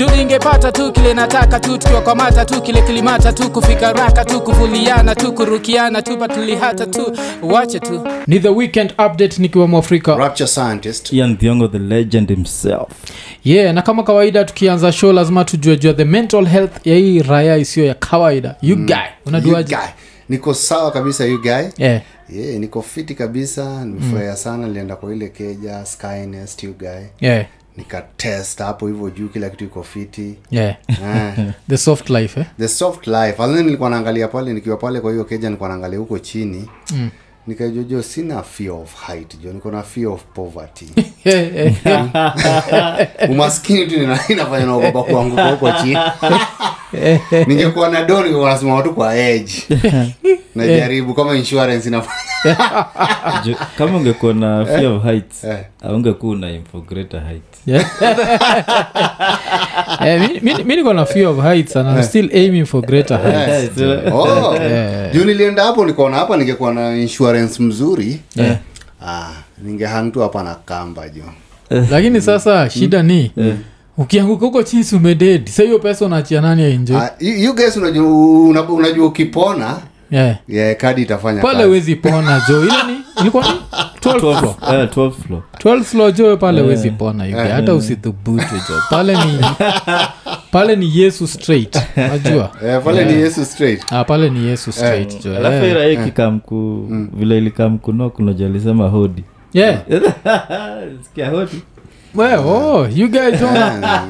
juu ningepata tu kile nataka tu tukiwakwamata tu kile kilimata tu kufika raka tu kuvuliana tu kurukiana tu patulihata tu. Wache tu. Ni the weekend update nikiwa mwafrika. Rapture scientist. Ian thiongo the legend himself. Yeah na kama kawaida tukianza show lazima tujuejua the mental health ya hii raya isiyo ya kawaida. You guy you unajuaje niko sawa kabisa you guy? Yeah. yeah, niko fiti kabisa nimefurahia sana nilienda kwa ile keja skynest you guy. Yeah. Nikatest hapo hivyo juu kila kitu iko fiti Yeah. Eh, the soft life eh? the soft life Alini nilikuwa naangalia pale nikiwa pale kwa hiyo keja nilikuwa naangalia huko chini mm. Nikajojo sina fear of height jo niko na fear of poverty. Umaskini tu inafanya naogopa kuanguka huko chini. Ningekuwa na do ningekuwa nasimama tu kwa edge najaribu kama insurance inafanya. Kama ungekuwa na fear of heights Eh. aungekuwa una aim for greater heights. Yeah. Eh, mi niko na fear of heights and I'm still aiming for greater heights. oh. juu nilienda hapo nikaona hapa ningekuwa na insurance mzuri Yeah. ah, ningehang tu hapa na kamba jo. Lakini sasa shida ni ukianguka huko chini si umededi sa hiyo pesa unachia nani aenjoy ah, you guys unajua, unajua ukipona yeah. yeah, kadi itafanya pale kazi. wezi pona jo. Ile ni ilikuwa ni 12 floor. 12 eh, 12 floor. 12 floor jo pale wezi pona hivi hata usithubutu jo. Pale ni pale ni yesu straight. Najua yeah, pale ni yesu straight. Ah, pale ni yesu straight jo. Alafu yeah. ira hii kikamku vile ilikamkuno kunojalisema hodi. Yeah. sikia hodi well, oh, you guys don't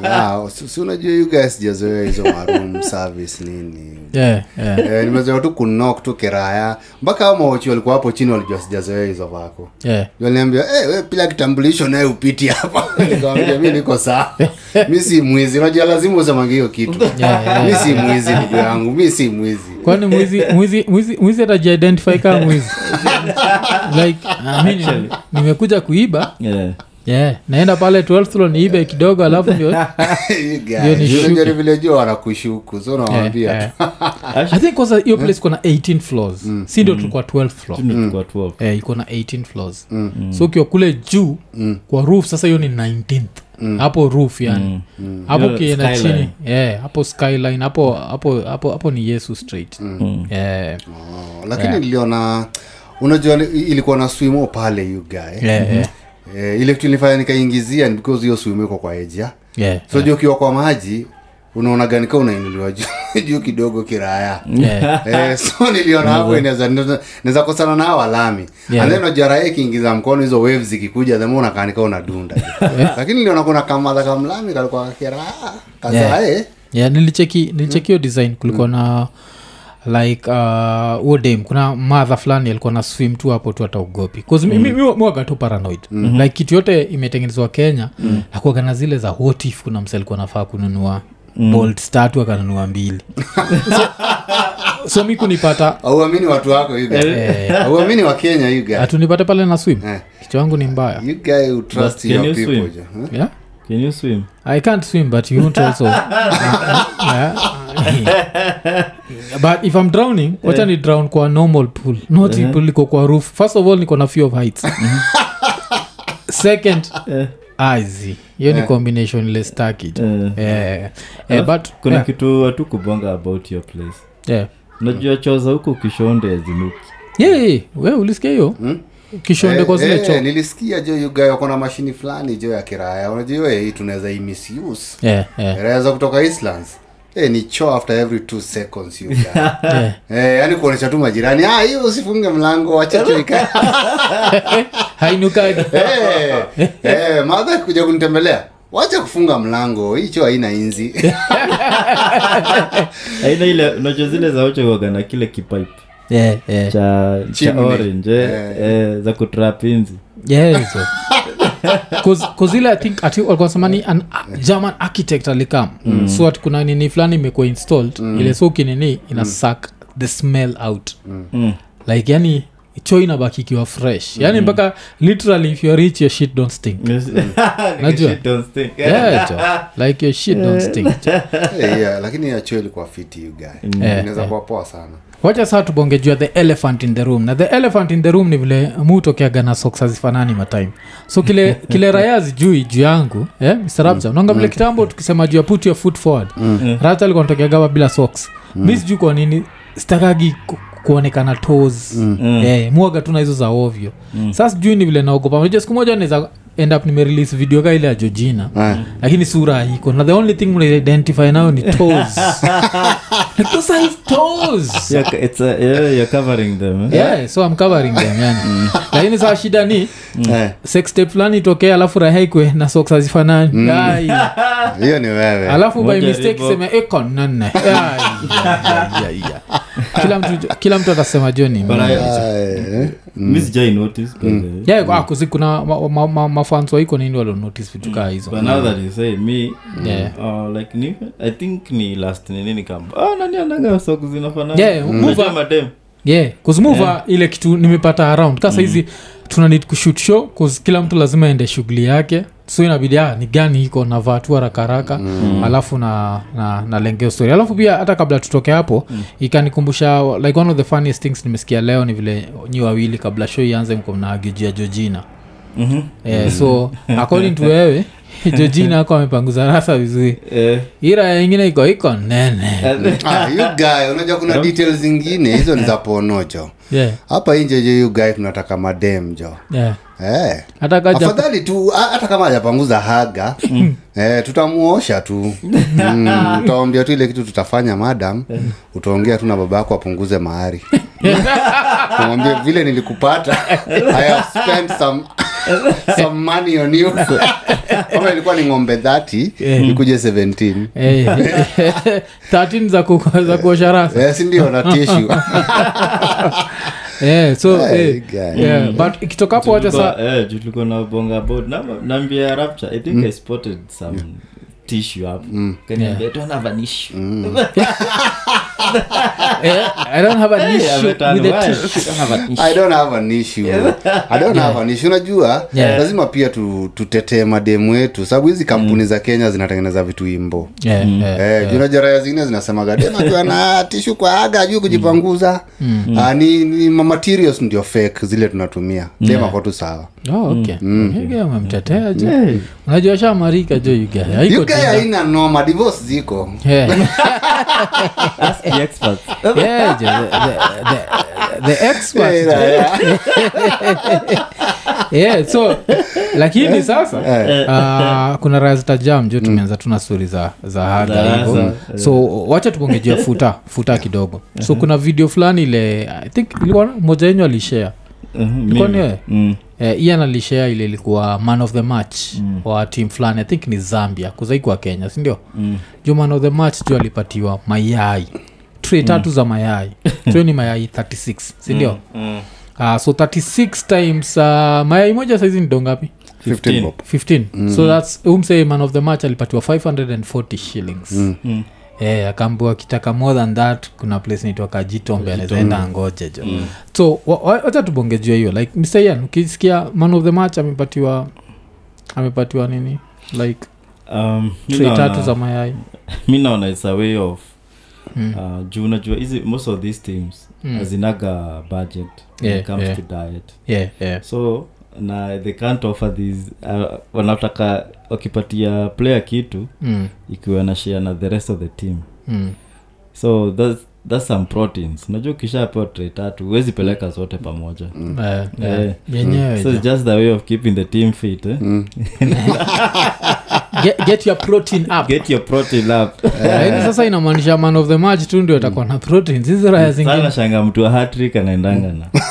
Ah, si unajua you guys hizo maroom service nini. Yeah, yeah. eh, nimezoea tu kunok tu kiraya. Mpaka hao mawochi walikuwa hapo chini walijua sijazoea hizo vako. Yeah. waliambia hey, we pila kitambulisho naye upiti hapa. Nikawambia mi niko sawa. Mi si mwizi. Unajua lazima usemange hiyo kitu. Yeah, yeah, mi si mwizi ndugu yangu. Mi si mwizi. Kwani mwizi mwizi mwizi mwizi atajiidentify kama mwizi? Like nimekuja kuiba. Yeah. Yeah. naenda pale 12th floor niibe kidogo alafu ndio You guys, Hiyo ni unajua shughuli. ni vile jua wanakushuku so nawambia yeah, yeah. i think kwanza hiyo place iko na 18 floors. Si ndio tulikuwa 12 floor? Tulikuwa 12 eh, iko na 18 floors. So ukiwa kule juu kwa roof sasa hiyo ni 19th hapo roof yani. Hapo mm. ukienda skyline. chini yeah, hapo skyline hapo hapo hapo hapo ni yesu straight. Yeah. oh, lakini niliona unajua ilikuwa na swimo pale you guy. Yeah, yeah. Eh, ile kitu nilifanya nikaingizia ni because hiyo swimo iko kwa eja Yeah. so juu ukiwa kwa maji unaona gani ka unainuliwa juu kidogo kiraya. Yeah. eh, so niliona hapo inaweza naweza kosana nao walami Yeah. and then unajua ikiingiza mkono hizo waves zikikuja then unakaanika unadunda. Lakini niliona kuna kamadha kamlami kalikuwa kiraya kazae yeah, nilicheki nilicheki hiyo design kulikuwa na like uh, huo dem kuna madha fulani alikuwa na swim tu hapo tu hata ugopi miwaga tu paranoid like kitu yote imetengenezwa kenya mm. akuaga na zile za hotif kuna msa alikuwa nafaa kununua mm. bolt tatu akanunua mbili so, so mi kunipata auamini watu wako you auamini wa kenya you hatunipate pale na swim Eh. kichwa yangu ni mbaya you guy who trust your people swim? huh? yeah? Can you swim? I can't swim, but you won't also. yeah. but if I'm drowning, wacha ni drown kwa normal pool, not uh pool liko kwa roof. First of all, niko na few of heights. Second, azi hiyo ni combination ile staki tu. Eh. But kuna yeah, kitu watu kubonga about your place. Yeah. unajua choza huku kishonde zinuki. Yeah, yeah, we ulisikia hiyo kishonde kwa zile Eh, eh, nilisikia jo you guy mashini fulani jo ya kiraya unajua hiyo hii tunaweza imisuse yeah, za kutoka islands. Hey, ni cho after every two seconds you. Yeah. hey, yani kuonesha tu majirani ah hiyo usifunge mlango wachacho ika hey, eh, eh, madha kuja kunitembelea. Wacha kufunga mlango hicho haina inzi. Haina ile unajua zile za na kile kipipe yeah, yeah. cha, cha orange eh, Eh. eh, za kutrapinzi yes. yeah, so. Cause- cause ile i think ati walikuwa wanasema ni an a german architect alikam mm. so ati kuna nini fulani imekuwa installed mm. ile so kinini ina suck the smell out Mm. like yani cho inabaki ikiwa fresh yani mpaka literally if you're rich your shit don't stink Najua. Shit don't stink. yeah, jo. like your shit don't stink yeah, lakini ya cho ilikuwa fiti you guy Eh, inaweza kuwa poa sana wacha saa tubongejua the elephant in the room. Na the elephant in the room ni vile mutokeaga na soks azifanani matime so kile kile raya zijui juu yangu eh, Mr. Rapture, unaonga vile kitambo tukisema juu ya put your foot forward. Mm. rata alikuwa natokeagawa bila socks. Mi sijui kwa nini sitakagi kuonekana tos mm. eh, muaga tuna hizo za ovyo. Mm. sasa sijui ni vile naogopa. Siku moja naweza end up nimerelease video ka ile ya jojina yeah. lakini sura haiko. Na the only thing mnaidentify nayo ni toes. Like, those are toes. You're, it's a, yeah, you're covering them eh? yeah, so I'm covering them yani. Lakini saa shida ni Eh, sex tape fulani itokee alafu rahaikwe na socks hazifanani. Hiyo ni wewe. Alafu by mistake seme ya, ya. Kila mtu kila mtu atasema joni But I, Eh, mi sijai notice by the way. yeah, ah, kuzi kuna ma, ma, ma, waiko nini walionotice vitu kaa hizo? But now that you say me Yeah. uh, like ni i think ni last nini ni kamba oh, nani anaga sok zinafanana? Yeah, move Unajua on. madem. Yeah kuzimuva ile kitu nimepata around. Ka sahizi mm. tunanid kushut show cause kila mtu lazima ende shughuli yake so inabidi ah, ni gani iko navaa tu haraka haraka mm. alafu na, na, na lengeo story alafu pia hata kabla tutoke hapo mm. ikanikumbusha like one of the funniest things nimesikia leo ni vile nyi wawili kabla show ianze mko mnaagijia jojina Mhm. eh, so according to wewe jojina ako amepanguza rasa vizuri. Yeah. ira yengine iko iko nene. Ah, you guy unajua kuna details zingine hizo ni za ponojo yeah, hapa yeah. je you guy tunataka madem jo yeah. eh. afadhali tu hata kama ajapanguza haga eh, tutamuosha tu. Mm, utaombia tu ile kitu tutafanya madam. Utaongea tu na baba yako apunguze mahari umwambie vile nilikupata i have spent some some money on you. Kama ilikuwa ni ng'ombe 30 ikuje 17 Eh, 13 za ku- za kuosha rasa. Eh, si ndio? Na tishu Eh, so Hey, eh, guy. yeah, but ikitoka wacha sa eh, tulikuwa na bonga about naambia rapture i think i spotted some tissue hapo kaniambia don't have an issue. Eh, i don't have an issue with the tissue. Don't have an issue. i don't have an issue. I don't have an issue. Unajua Yeah. lazima pia tu, tutetee mademu wetu. Sababu hizi kampuni za kenya zinatengeneza vitu imbo. Yeah, yeah. Eh, juu unajua raya zingine zinasemaga dem akiwa na tishu kwa aga ajuu kujipanguza. Ah, ni, ni ma- materials ndio fake zile tunatumia. Dem ako tu sawa Oh, okay. Yuga amemtetea jo unajua shamarika jo uk haina noma divorce ziko. The expert, yeah, so lakini sasa uh, kuna raya zitajam jo tumeanza tuna stori za, za haga hivo so wacha tupongejea futa futa kidogo. So kuna video fulani ile i think ilikuwa moja yenyu alishare Mhm, Ilikuwa ni wewe? Mm. eh, ian alishea ile ilikuwa man of the match mm. wa team fulani i think ni zambia kuzaikwa kenya sindio Mm. juu man of the match juu alipatiwa mayai tre tatu za mayai tro ni mayai 36 sindio Mm. uh, so 36 times uh, mayai moja saizi ni dongapi 15 15. 15 so thats umsay man of the match alipatiwa 540 shillings Mm. Eh, akaambiwa kitaka more than that kuna place naitwa kajitombe anawezaenda angoje jo so wa- wa- wacha tubongejua hiyo like mr ukisikia man of the match amepatiwa amepatiwa nini like Um, tatu za mayai mi naona its a way of Mm. uh, juu unajua hizi most of these teams Mm. azinaga budget when it comes yeah. to diet yeah, yeah. so na they can't offer these uh, wanataka wakipatia player kitu Mm, ikiwa na share na the rest of the team mm. so that's, that's some proteins unajua ukishapewa tray tatu huwezi peleka zote pamoja mm. uh, yeah. Yeah. Yeah. yenyewe so it's just the way of keeping the team fit eh? get, get your protein up get your protein up yeah. sasa inamaanisha man of the match tu ndio atakuwa na proteins hizi raya zingine sana shanga mtu wa hatrik anaendanga na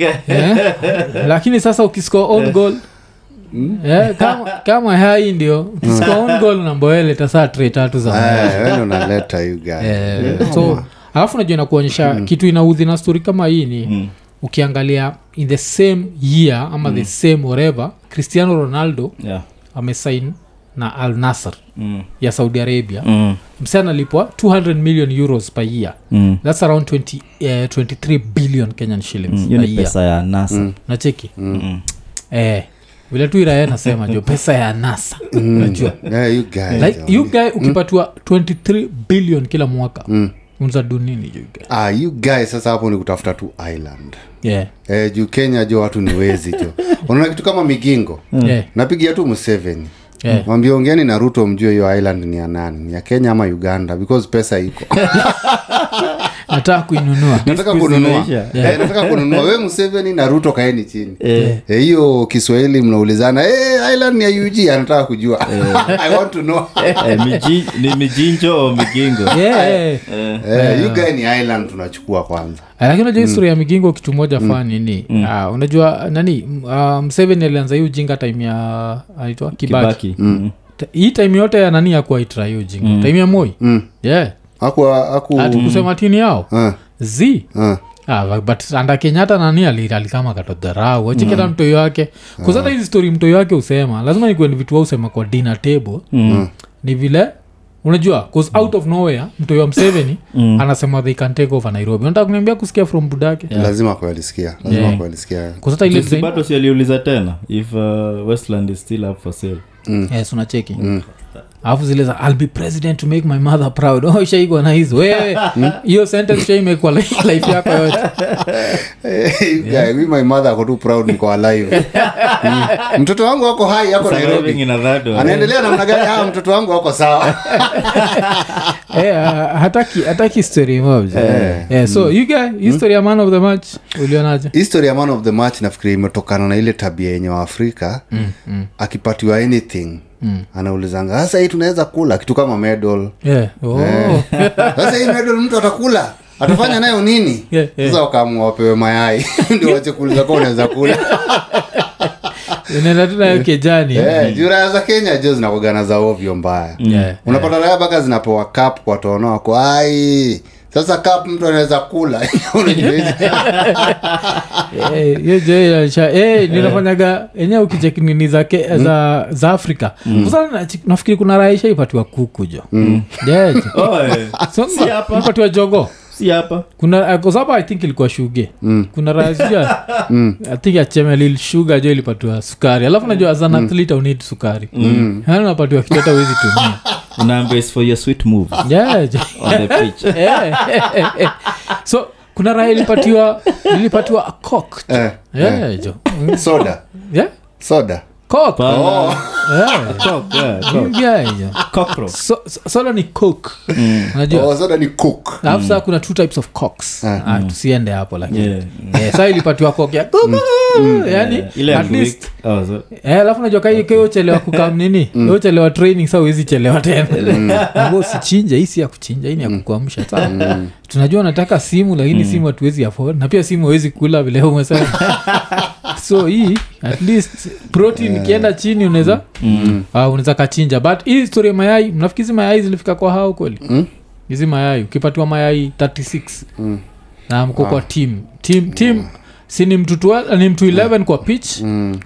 eh. lakini sasa ukisco on goal. Eh, kama, kama hai ndio ukiscore on goal namboeleta saa tre tatu za mayai. Eh, wewe ndo unaleta you guy. Eh, so alafu najua inakuonyesha kitu inaudhi na stori kama hii ni Mm. ukiangalia in the same year ama the same whatever cristiano ronaldo yeah. amesain na al nasr mm. ya saudi arabia Mm. msee analipwa 200 million euros per year Mm. thats around 20, uh, 23 billion kenyan shillings Mm. per year pesa ya nasa nacheki Mm. eh, vile tu iraya nasema jo pesa ya nasa najua Yeah, you guy, like you guy ukipatiwa 23 billion kila mwaka Mm. unza du nini you guys? ah, you guys sasa hapo ni kutafuta tu island yeah. eh, juu kenya jo watu ni wezi jo unaona kitu kama migingo Yeah. napigia tu museveni Yeah. mwambie ongeeni na ruto mjue hiyo island ni ya nani? Ni ya kenya ama uganda? Because pesa iko nataka kuinunua. Nataka kununua. yeah. Eh, nataka kununua. We museveni na ruto kaeni chini. Hiyo yeah. e, kiswahili mnaulizana hey, island ni ya ug anataka kujua. I want to know. Eh, miji- ni mijinjo o migingo. Yeah, yeah. Eh, you guy ni island tunachukua kwanza. Lakini unajua historia ya migingo kitu moja mm. fani ni ah, unajua nani m- ah, mseveni alianza hii ujinga time ya anaitwa kibaki, kibaki. Mm. Ta- hii time yote ya nani yakuaitra hii ujinga? Time ya moi? Mm. yeah aku aku ati kusema tini yao? Uh, z? Uh. Ah, but anda kenyatta nani alikama katodharau? Achiketa mtoyo wake kuzata hizi stori mtoyo wake usema lazima nikuwe ni vitu usema kwa dinner table. Mm. ni vile unajua cause out of nowhere mtoi wa mseveni anasema they can take over nairobi unataka kuniambia kusikia from budake? Lazima kualisikia lazima Yeah. kualisikia. Kuzata ile Si bado si aliuliza tena if uh, westland is still up for sale. Yes unacheki alafu zile za ill be president to make my mother proud. Oh ishaigwa na hizo. Wewe hiyo sentence shaimekwa life yako yote. Yeah. mi my mother ako tu proud niko alive. Mm. mtoto wangu ako hai ako nairobi. anaendelea namna gani? Ah, mtoto wangu ako sawa. Eh, ah, hataki hataki story moja Eh. Eh, so you guy history ya man of the match ulionaje? History ya man of the match nafikiri imetokana na ile tabia yenye waafrika mm, mm. akipatiwa anything mm. anaulizanga sasa hii tunaweza kula? Kitu kama medal. Yeah. oh. sasa hii medal mtu atakula? Atafanya nayo nini? Yeah, yeah. sasa wakaamua wapewe mayai. Ndio wachekuliza kuwa unaweza kula. Unaenda tu nayo kejani. Eh, za kenya jo zinakogana za ovyo mbaya. Yeah, unapata raya mpaka zinapewa kap kwa tono wako ai sasa kap mtu anaweza kula Eh, eh, ninafanyaga enyewe ukicheki nini za, ke, za, za afrika mm. na- nafikiri kuna raisha ipatiwa kuku jo Yeah, jo. Oh, eh. So, Si hapa. jogo si hapa. Kuna kwa sababu i think ilikuwa shuge. Kuna rasia i think achemelil shuga jo ilipatiwa sukari. Alafu najua as an athlete au need sukari. Mm. unapatiwa kitata wezi tumia. Numbers for your sweet move. Yeah, on the pitch. Yeah. eh, eh, eh. so kuna raha ilipatiwa ilipatiwa a cock Eh, yeah, jo soda. Yeah. Soda. Cock Pana- yeah. cock, yeah, cock. Yeah, jo. So- so- soda ni cook. Unajua? Oh, ni cook. Alafu saa kuna two types of cocks. Ah, tusiende hapo lakini. Yeah. Eh, saa ilipatiwa kok ya yani ile at least. oh, so- Eh, alafu najua kaiochelewa kukam nini? Ochelewa training sa uwezi chelewa tena. Ambao usichinje hii si ya kuchinja hii ni ya kukuamsha saa tunajua unataka simu lakini simu hatuwezi afford. Na pia simu hawezi kula vile umesema so hii at least protein ikienda chini unaweza ah, unaweza kachinja. But hii story ya mayai mnafikiri hizi mayai zilifika kwa hao kweli? Hizi mayai ukipatiwa mayai 36 na mko kwa team. Team team si ni mtu 12 ni mtu 11 kwa pitch.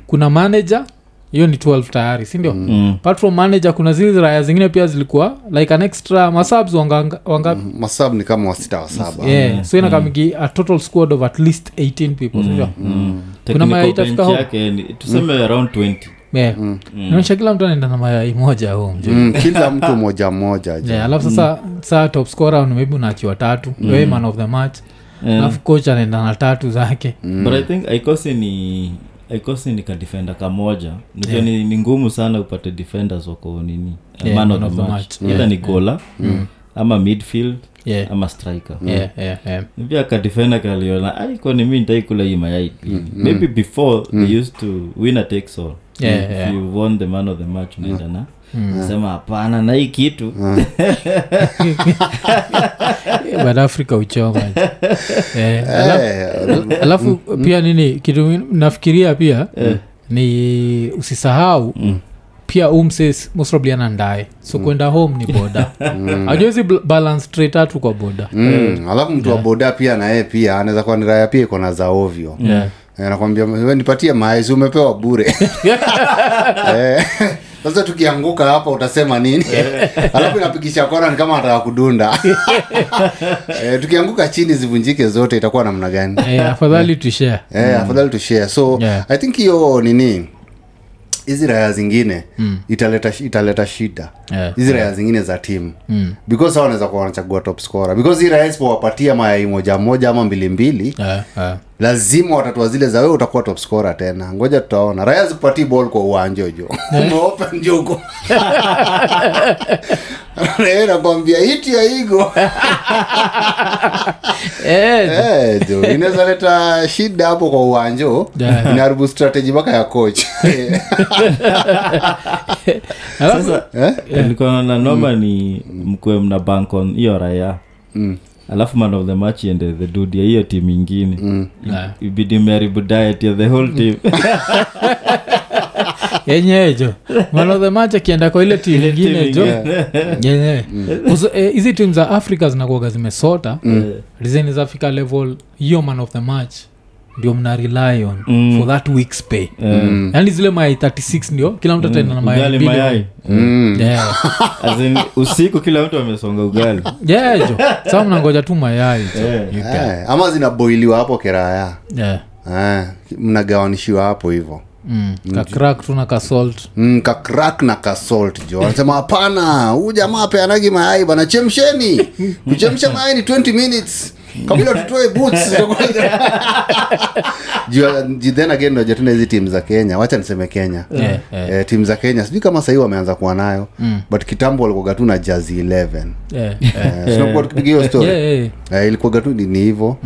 Kuna manager hiyo ni 12 tayari sindio Mm. apart from manager kuna zile raya zingine pia zilikuwa like an extra masabs wanga, wanga masab ni kama wasita wasaba yeah. mm. so inakamiki a total squad of at least 18 people sindio Mm. Kuna itafika bench home? yake ni- tuseme around 20 yeah. naonyesha kila mtu anaenda na mayai moja home jo mm, kila mtu moja moja yeah, alafu sasa saa top scorer maybe unaachiwa tatu. Mm. we man of the match. Yeah. coach anaenda na tatu zake. But i think aikosi ni aikosi ni kadefenda kamoja yeah. ni, ni ngumu sana upate defenders wako nini? Yeah, man of the match. either ni gola ama midfield yeah. ama striker. Yeah, yeah, yeah. pia kadefenda kaliona aikoni mi ntaikula hii mayai maybe before they used to winner takes all Yeah, if yeah. you won the man of the match unaenda na sema hapana na hii kitu. Mm. but africa uchoma eh, alafu, Eh, alafu pia nini kitu nafikiria pia ni usisahau pia umse ana ndae. So kwenda home ni boda. Ajuezi balance tatu kwa boda. Mm, alafu mtu wa boda pia na yeye pia anaweza kuwa ni raya pia iko na za ovyo. Yeah. Eh, nakwambia nipatie maezi umepewa bure. Eh, sasa tukianguka hapa utasema nini? Alafu inapigisha kora ni kama anataka kudunda. E, tukianguka chini zivunjike zote itakuwa namna gani? Eh, afadhali tushare eh, afadhali tushare so Yeah. i think hiyo nini hizi raya zingine italeta italeta shida. Yeah, hizi raya zingine za timu because hao wanaweza kuwa wanachagua top scorer. Because hii raya isipowapatia mayai moja moja ama mbili mbili yeah. yeah. lazima watatua zile za wewe utakuwa top scorer tena. Ngoja tutaona. Raya zikupatii ball kwa uwanja jo umeopen juko nakwambia hiti ya igo Eh, Eh, jo inaweza leta shida hapo kwa uwanjo Yeah. inaharibu strategy mpaka ya coach. Alafu- sasa nilikuwa na noma ni mkue mna bankon hiyo raya alafu man of the match ende the dud ya hiyo timu ingine. Yeah. ibidi meharibu diet ya the whole team yenyewe jo. Man of akienda kwa ile tim ingine jo. yenyewe. Uzo- eh, hizi tim za africa zinakuaga zimesota. Rizeni zafika level hiyo man of the match ndio mna rely on Mm. for that week's pay. Yaani zile mayai 36 ndio kila mtu ataenda na mayai. Mm. Yeah. As in, usiku kila mtu amesonga ugali. Yeah, saa mnangoja tu mayai Eh, ama zinaboiliwa hapo kiraya yeah. eh, mnagawanishiwa hapo hivo mm. kakrak tu na kasalt mm, kakrak na kasalt jo anasema hapana huu jamaa peanagi mayai bana chemsheni. Kuchemsha mayai ni 20 minutes kabla tutoe boots. Juu then again unajua tena hizi timu za kenya. Wacha niseme kenya. Yeah, yeah. Eh, timu za kenya. Sijui kama sahii wameanza kuwa nayo Mm. but kitambo walikuwaga tu na jazi 11 Yeah, yeah. Eh, sinakuwa tukipiga hiyo story. Yeah, yeah. Eh, ilikuwaga tu ni ni hivo.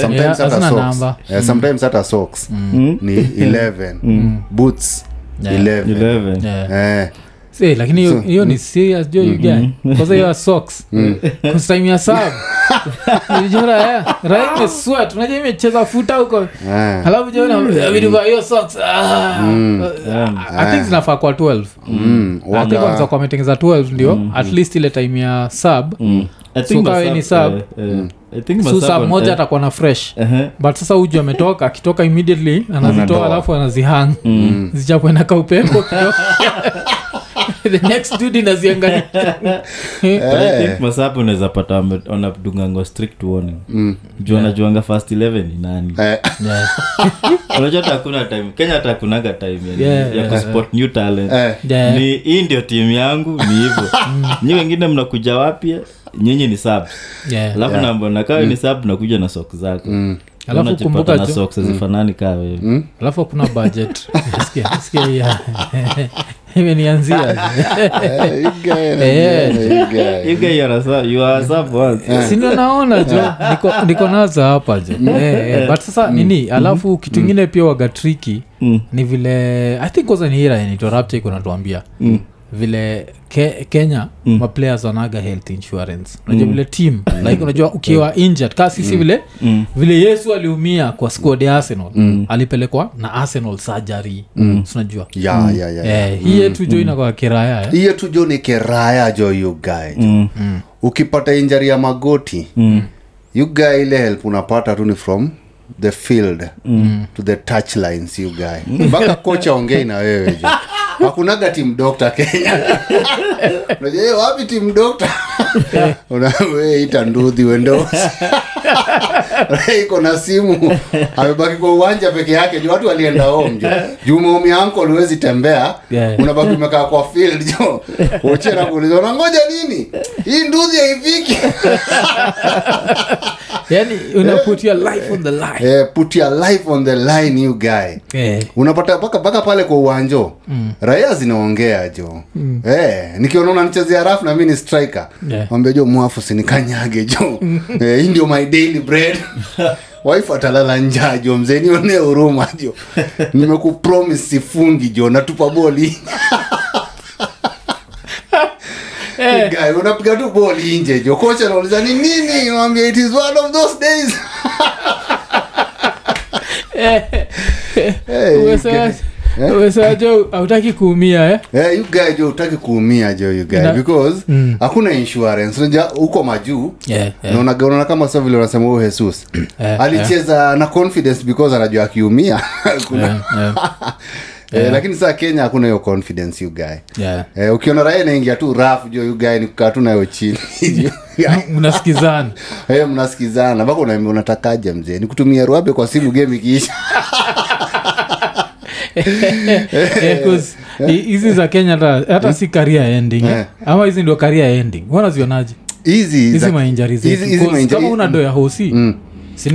Sometimes hata socks. Eh, sometimes hata socks. Ni 11 boots Yeah. 11 11 Yeah. Eh, See, lakini hiyo- hiyo ni serious jo you guy kwanza hiyo socks. Kustime ya sab jora ya. Rai imesweat unajua imecheza futa huko. Halafu jona vya hiyo socks. Ah. i think zinafaa kwa 12 mm, I think wanaweza kuwa wametengeza 12 ndio. At least ile time ya sub. I think So ni sub. eh, eh, I think su Masab sub on- moja eh, atakuwa na fresh. Ehe. but sasa uju ametoka akitoka immediately anazitoa alafu anazihang. Zichakwenda ka upepo. kidogo. the next dude inaziangalia unaweza pata strict warning. Juu anajuanga 11 ni nani? Eh, Yeah. unajua hata time. Kenya hata time ya, Yeah, ya yeah, new talent. Eh, Yeah. ni hii ndio timu yangu ni hivyo. Nyi wengine mnakuja wapya nyinyi ni sub Yeah. alafu Yeah. ni sub nakuja na sok zako. Hazifanani kaa wewe. Alafu hakuna budget Sikia- sikia hii ya- imenianzia eh, naona jo niko, niko naza hapa jo Eh, eh, but sasa nini alafu kitu ingine pia wagatriki Mm. ni vile i think kwanza ni hira nitorapcha iko natuambia vile ke, kenya mm. maplayers wanaga health insurance unajua vile team like unajua ukiwa injured kaa sisi vile Mm. vile yesu aliumia kwa squad ya arsenal alipelekwa na arsenal surgery mm. sunajua yeah, mm. yeah, yeah, yeah. eh, hii yetu jo inakwa kiraya eh? hii yetu jo ni kiraya jo you guy Mm. ukipata injari ya magoti Mm. you guy ile help unapata tu ni from the field to the touch lines you guy. Mpaka kocha ongei na wewe jo hakunaga tim dokta kenya unajua "Eh, wapi tim dokta unawe ita ndudhi wendosi iko na simu. Amebaki kwa uwanja peke yake juu watu walienda home jo juu uliwezi tembea. Yeah. unabaki umekaa kwa field jo uchena kuuliza unangoja nini? Hii ndudhi haifiki. Yani una put your life on the line. Yeah, put your life on the line you guy. Yeah. unapata paka paka pale kwa uwanjo mm. raia zinaongea jo mm. Eh, naona unanichezea rafu na mi ni striker. Yeah. jo mwafu sinikanyage jo. Eh, hii ndio my daily bread. Wife atalala njaa jo mzee nionee huruma jo. Nimekupromis sifungi jo natupa boli. Eh. Guy, unapiga tu boli nje jo. Kocha nauliza ni nini? Nawambia it is one of those days. Hey, uwesewajo autaki kuumia eh? Eh, you guy jo utaki kuumia jo you guy Ina- because Mm. hakuna insurance. Unajua huko majuu yeah, yeah. naona unaona kama sio vile unasema huyo jesus. Eh, alicheza na confidence because anajua akiumia. Kuna- Yeah, yeah, eh, lakini saa kenya hakuna hiyo confidence you guy. Yeah. eh, ukiona raia naingia tu raf jo you guy ni kukaa tu nayo chini. Mnasikizana. Eh, mnasikizana. Mpaka unatakaje mzee? Nikutumia ruabe kwa simu game ikiisha. Eh, hizi za kenya hata, hata si career ending eh? Eh. ama hizi ndio career ending wanazionaje hizi mainjari hizi- hizi zetu mainjari- kama una do ya hosi Mm.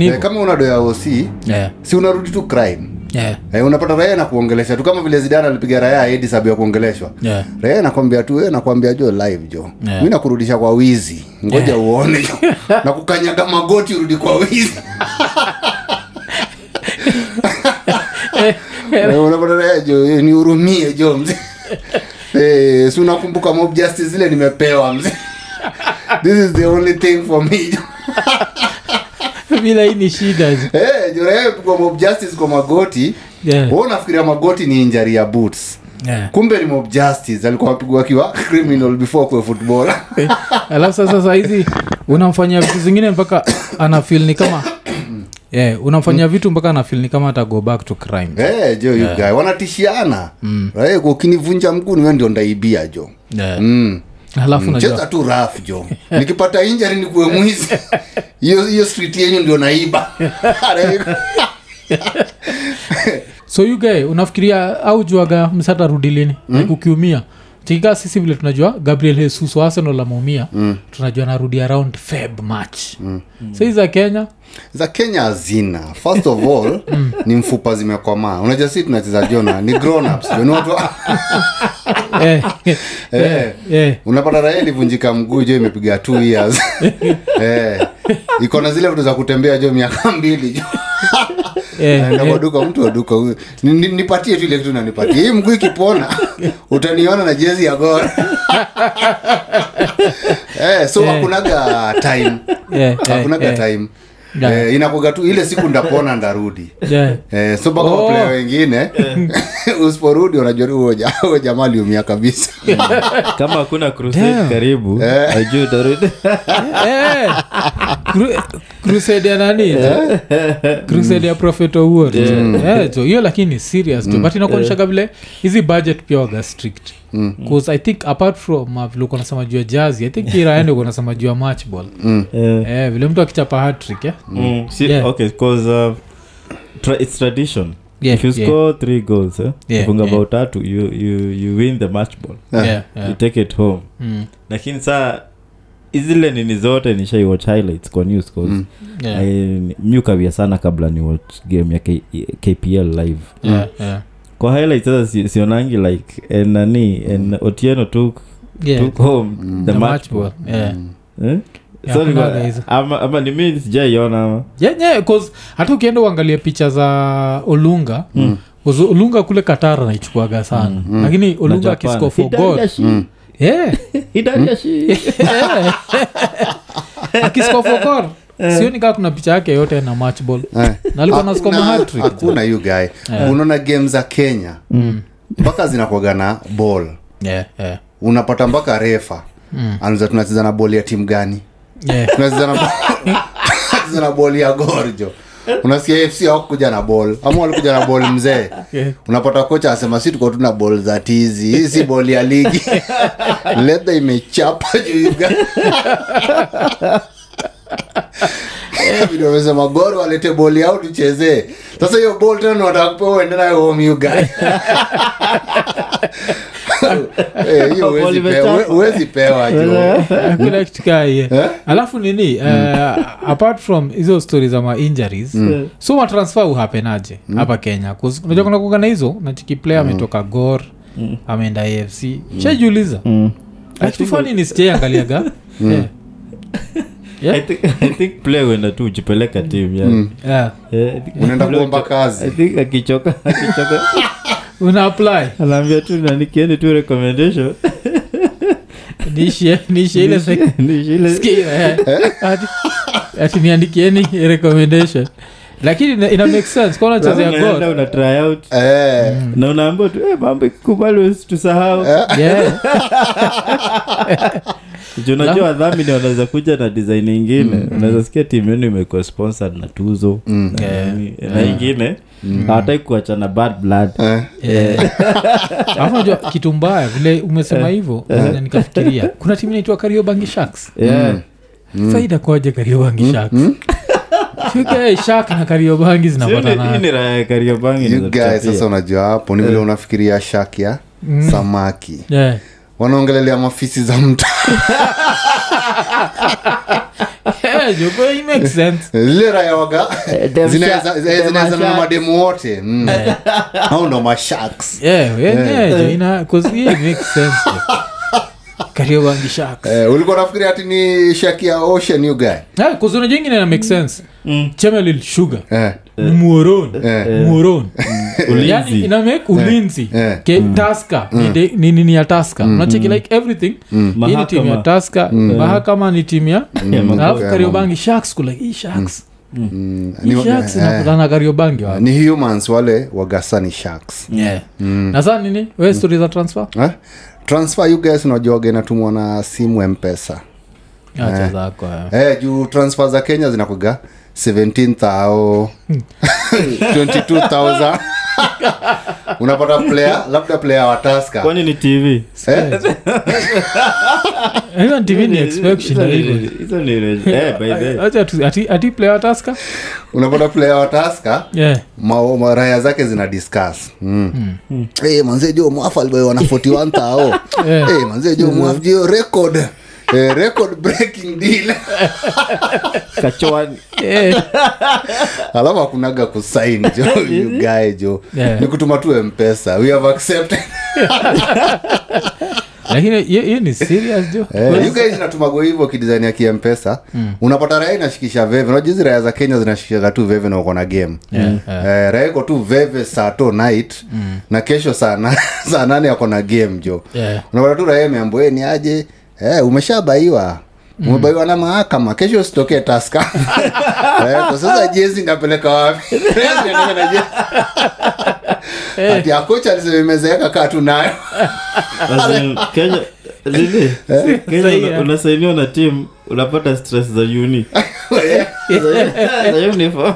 Eh, kama una doya osi yeah. si unarudi tu crime yeah. Eh, unapata raya na kuongelesha tu kama vile zidana alipiga raya edi sabu ya kuongeleshwa yeah. raya nakwambia tu eh, nakwambia jo live jo Yeah. mi nakurudisha kwa wizi ngoja uone jo na kukanyaga magoti urudi kwa wizi Eh, jo eh, nihurumie jo mzee. Eh, si unakumbuka mob justice zile nimepewa mzee. This is the only thing for me bila hii ni shida hey, Eh, jo mob justice kwa magoti yeah. wa unafikiria magoti ni injari ya boots? Yeah. kumbe ni mob justice alikuwa apigwa akiwa criminal before kuwe football Eh, alafu sasa sahizi unamfanyia vitu zingine mpaka anafil ni kama yeah, unamfanyia vitu mpaka nafilni kama ata go back to crime. Hey, jo yeah. guy wanatishiana. Right, ukinivunja mguu niwe ndio ndaibia jo yeah. mm. cheza tu raf jo nikipata injari nikuwe mwizi. Hiyo hiyo street yenyu ndio naiba. So you guy unafikiria au juaga msatarudi lini? Mm. like ukiumia tikaa sisi vile tunajua gabriel jesus wa arsenal ameumia mm. tunajua narudi around feb march. Mm. so za kenya? Za kenya hazina. First of all ni mfupa zimekomaa. Unajua si tunacheza jona ni grown ups jo ni watu eh, eh, eh, unapata raha ilivunjika mguu jo imepiga two years. Eh, iko na zile vitu za kutembea jo miaka mbili. jo eh, naenda eh, kwa mtu wa duka huyu Ni- ni- nipatie tu ile kitu nanipatie hii mguu ikipona utaniona na jezi ya gora eh, so hakunaga hakunaga time. Eh, eh, hakunaga eh, time. Yeah. eh, inakuga tu ile siku ndapona ndarudi. Yeah. Eh, so mpaka Oh. waplaya wengine usiporudi unajua huyo jamaa aliumia kabisa. Kama hakuna karibu Eh. ajuu utarudi. Eh, crusade ya nani? Crusade ya prophet owuor Eh, jo hiyo lakini ni serious jo but inakuonyeshaga vile hizi budget pia waga strict. Bcause i think apart from uh, vile uko nasema juu ya jazi i think iraende uko nasema juu ya matchball. Mm. yeah. yeah, vile mtu akichapa hatrick yeah? Mm, si- Yeah. okay cause, uh, tra- it's tradition. Yeah, if you yeah. score three goals eh, Yeah, funga yeah. bao tatu you, you, you win the match ball yeah, yeah. you take it home. Mm, lakini saa izile nini zote nishaiwatch highlights kwa news cause Mm. yeah, I- mi ukawia sana kabla ni watch game ya K, kpl live yeah, yeah. kwa highlights sasa si, sionangi like en nani en otieno took, Yeah. took home the, The match, ball. ball, yeah. Eh? Ama, ama ni mi sijaiona ama Yeah, yeah, 'cause hata ukienda uangalia picha za olunga mm. olunga kule katara naichukuaga sana mm. lakini olunga god Hidariashi. Yeah. For sioni kaa kuna picha yake yote na matchball nalikuwa Eh. na alikuwa na Hakuna- skoma hattrick. hakuna you guy. Unaona game za kenya mpaka zinakwaga na ball. Yeah, yeah. unapata mpaka refa. Mm. anza tunacheza na bol ya timu gani? Yeah. tunacheza na bol ya gorjo unasikia fc hawakuja na ball. Ama walikuja na ball mzee. Yeah. unapata kocha asema si tuko tuna ball za tizi. Hii si bol ya ligi. Ledha imechapa juu amesema guy. Vile wamesema goro walete boli yao tuchezee. Sasa hiyo bol tena wataka kupewa uende nayo home you guy Eh, huwezi pewa- imechapa. huwezi kitu kaa hiyo. Eh? alafu nini uh, apart from hizo stori za mainjuries mm. so matransfer uhapenaje hapa kenya unajua kuna kugana hizo nachiki player ametoka gor ameenda afc shajiuliza Mm. akitufani ni sijaiangaliaga yeah. I think, I think play wenda tu ujipeleka tim yani. Yeah. Eh, unaenda kuomba kazi akichoka akichoka una apply. Anaambia tu nanikieni tu recommendation. Niishie niishie ile sek- Ni ile- Sikia, eh. Recommendation lakini ina, ina make sense. Kwa unachezea god una try out. Eh, na unaambia tu eh, mambo ikikubali tusahau yeah. Ju unajua wadhamini wanaweza kuja na design ingine unaweza sikia timu yenu imekuwa sponsored na tuzo. Na Yeah. na ingine hawataki kuachana bad blood. Eh. Eh. alafu najua kitu mbaya vile umesema hivyo na nikafikiria kuna timu inaitwa kariobangi sharks. Yeah. faida kwaje kariobangi sharks? Shuka, eh, shak na kariobangi raya ya you guys sasa unajua hapo ni vile unafikiria shak ya samaki Yeah. wanaongelelea mafisi za mtu Yeah, jo, it makes sense. zile raya waga Eh, dem zinaweza shark- zinaweza na shark. mademu wote mm. au ndo mashaks Yeah, yeah, yeah, jo, ina- 'cause yeah, it makes sense, jo. Kariobangi eh, ulikuwa nafikiri ati ni shaki ya ocean you guy? Yeah, kuzuna jingine na make sense. Mm. chemelil sugar. Eh, ni muoron eh. muoron Ulinzi. yani inamake ulinzi. Eh. ke taska ni de- ni nini ya taska unacheki like everything. Hii ni timu ya taska mm. mahakama ni timu ya alafu kariobangi sharks kula hii sharks. Mm, Mm. ni- eh, ni humans wale wagasa ni sharks. Yeah. na saa nini we stori za transfer? Eh? Transfer you guys unajuaga inatumwa na simu mpesa. Acha zako eh. eh, juu transfer za kenya zinakuga 17000 22000 unapata player labda player wa taska kwani ni tv eh? Eh, ati- ati player taska unapata player wa yeah. Maraya zake zina discuss. Mm. hey, manze jo mwafu alibewa 41 tao. Yeah. hey, manze jo mwafu jo record. Eh, record breaking deal. Kachwani alafu akunaga kusain jo you jo. Yeah. ni kutuma tu mpesa we have accepted lakini hiyo ni serious jo. Eh, you guys natumago hivyo kidesign ya kiempesa unapata raya inashikisha veve. Unajua raha za kenya zinashikishaga tu veve na uko na game. Yeah, Eh, raha iko tu veve saa to night na kesho saa na- saa nane ako na game jo. Yeah. unapata tu raha imeambua "Eh, ni aje? Eh, umeshabaiwa umebaiwa na mahakama kesho usitokee taska Eh, kwa sasa jezi ngapeleka wapi? Jezi. ati akocha alisema kaa kenya lili kenya eh. unasainiwa na tim unapata stress za uni. Za hakuna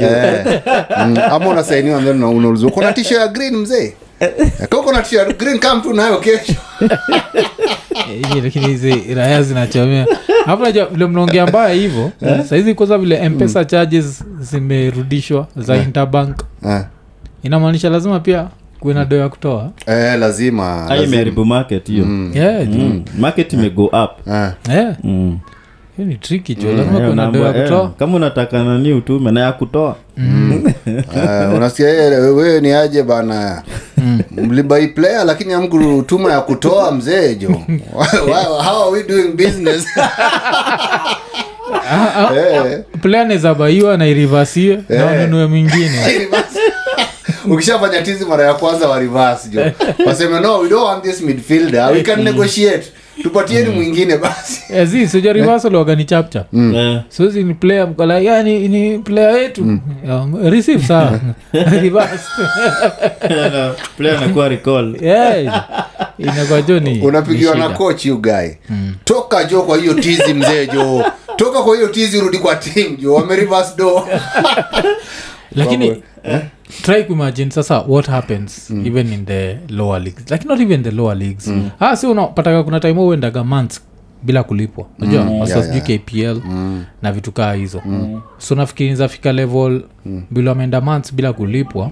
Eh. Mm, ama unasainiwa mbele na unaulizwa uko tisho ya green mzee Na tisho ya green kama tu nayo kesho Eh, lakini hizi raya zinachomea hapo najua vile mnaongea mbaya hivyo sahizi kwanza vile mpesa charges zimerudishwa za interbank yeah. inamaanisha lazima pia kuwe na doo ya kutoa Eh, lazima lazima. imeharibu market hiyo yeah. Mm. market imego up yeah. yeah. Mm. Hiyo ni triki jo lazima Eh, ya eh, kutoa. kama unataka nani utume na ya kutoa. Eh, unasikia "Eh, wewe ni aje bana? Mlibai player lakini amkutuma ya kutoa mzee jo how are we doing business? Player nezabaiwa na irivasiwe na ununue mwingine ukishafanya tizi mara ya kwanza wa reverse jo? Waseme no we don't want this midfielder. We can negotiate. Tupatieni mwingine basi. Eh, zi soja reversal waga ni mm. yeah. sozi ni player mkala yani ni, player yetu. Mm. um, receive sawa. Reverse. Player anakuwa recall. Yeah inakuwa jo ni unapigiwa na coach you guy. Toka jo kwa hiyo tizi mzee jo. Toka kwa hiyo tizi rudi kwa team jo. Wame reverse do lakini try kuimagine sasa what happens even in the lower leagues. Like not even the lower leagues. Ah si unapataka kuna time uendaga months bila kulipwa. Najua mm, yeah, yeah. kpl na vitu kaa hizo. So nafikiri zafika level bila ameenda months bila kulipwa.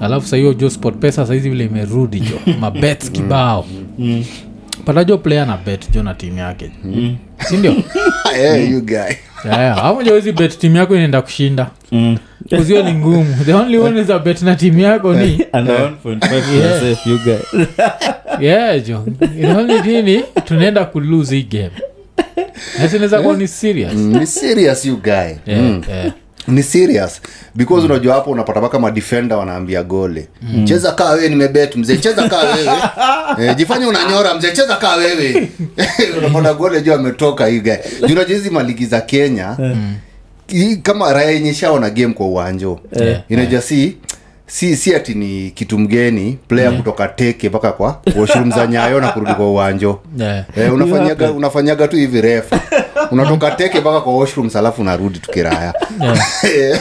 Alafu sahiyo jo sport pesa saizi vile imerudi jo. Mabets kibao patajo player na bet jo na timu yake sindio? Hey, you guy. Amojawezi bet timu yako inaenda kushinda. Mm. kuzio ni ngumu. The only one is a bet na timu yako ni? Under 1.5 Yeah. yourself, you guy. yeah jo only thing ni tunaenda kulose hii game. Nasinaweza kuwa ni serious. Mm, ni serious you guy. Yeah, Mm. yeah. Ni serious. Because unajua hapo unapata mpaka madefenda wanaambia gole. Cheza kaa wewe nimebet mzee. Cheza kaa wewe. E, jifanye unanyora mzee. Cheza kaa wewe. Unapata gole juu ametoka juu unajua hizi maligi za kenya hii kama raya yenye shaona game kwa uwanjo Yeah. inajua si si si ati ni kitu mgeni player kutoka teke mpaka kwa washroom za nyayo na kurudi kwa uwanjo. Yeah. Eh, unafanyaga unafanyaga tu hivi refu unatoka teke mpaka kwa washrooms alafu unarudi tukiraya yeah.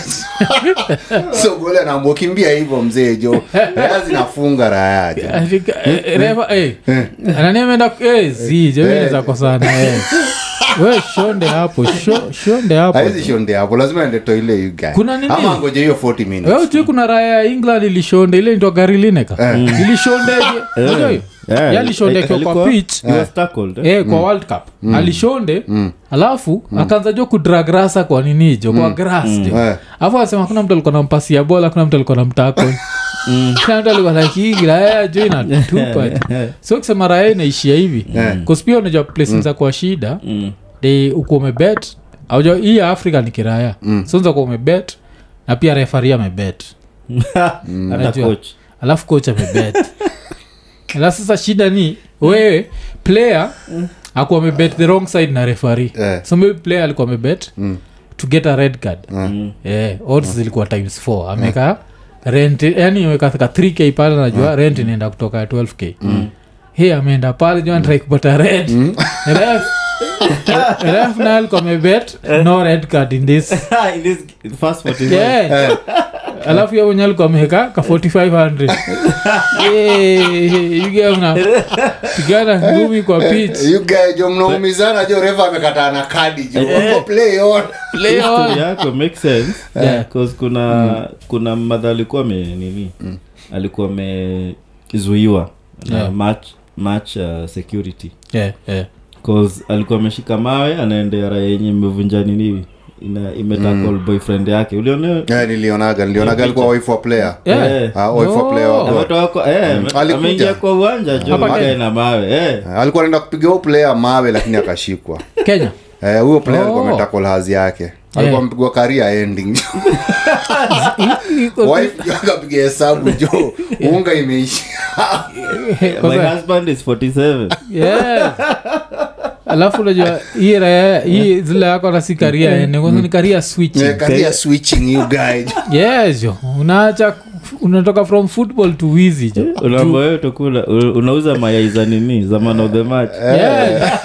so gole anaambua kimbia hivyo mzee jo. Raya zinafunga raya jo I think, eh, eh, eh, eh, eh. we shonde hapo. Sho- shonde hapo haizi shonde hapo lazima ende toile you guy Kuna nini? ama ngoje hiyo 40 minutes. Wewe ujui kuna raya ya england ilishonde ile nitwa gari lineka ilishondeje? Unajua hiyo? Yeah, yalishonde akiwa kwa alikuwa- pitch. he was tackled, eh? eh, kwa world cup. Alishonde alafu akaanza jo kudragrasa kwa ninijo kwa grass jo. Eh. alafu asema kuna mtu alikuwa nampasia bola kuna mtu alikuwa namtako kila mtu alikuwa nakigiraya jo inatupa jo. so kisema raya inaishia hivi kospia unajua plesi za kwa shida Mm. de uko umebet auja hii ya afrika ni kiraya. Mm. sonza kuwa umebet na pia refari amebet hata alafu coach amebet alafu sasa shida ni wewe player akuwa amebet the wrong side na refari yeah. so maybe player alikuwa amebet Mm. to get a red card. Mm. yeah, odds zilikuwa times 4 ameka rent yani ameka 3k pale najua rent inaenda kutoka 12k he ameenda pale jua anatrai kupata red. Ref. Ref nal komebet no red card in this. In this first 45. yeah. alafu yo wenye alikuwa ameweka ka 4500 Eh, you guys mna- pigana ngumi kwa pitch. You guy jo mnaumizana jo refa amekataa na kadi jo play on. Play on. yako make sense. Yeah. 'Cause kuna kuna madha alikuwa me nini? Alikuwa amezuiwa na Yeah. match match uh, security. Yeah, yeah. cause alikuwa ameshika mawe anaendea raya yenye imevunja nini ina imetakol boyfriend yake. Ulionea Eh, nilionaga nilionaga alikuwa wife wa player. Yeah. Eh. Ah, eh, ameingia kwa uwanja jo Hapa mkae na mawe eh. alikuwa anaenda kupiga huyo player mawe lakini akashikwa. Kenya. Eh, huyo player alikuwa ametakol hazi yake alikuwa amepigwa career ending. Wife akapiga hesabu jo unga imeisha. My husband is 47 Yeah. alafu unajua hii raya hii zile yako nasi karia ene kwanza ni karia switch Eh, switching you guy yes jo. Unaacha unatoka from football to wizi jo. Unaamba tokula unauza mayai za nini? Za man of the match. Yeah.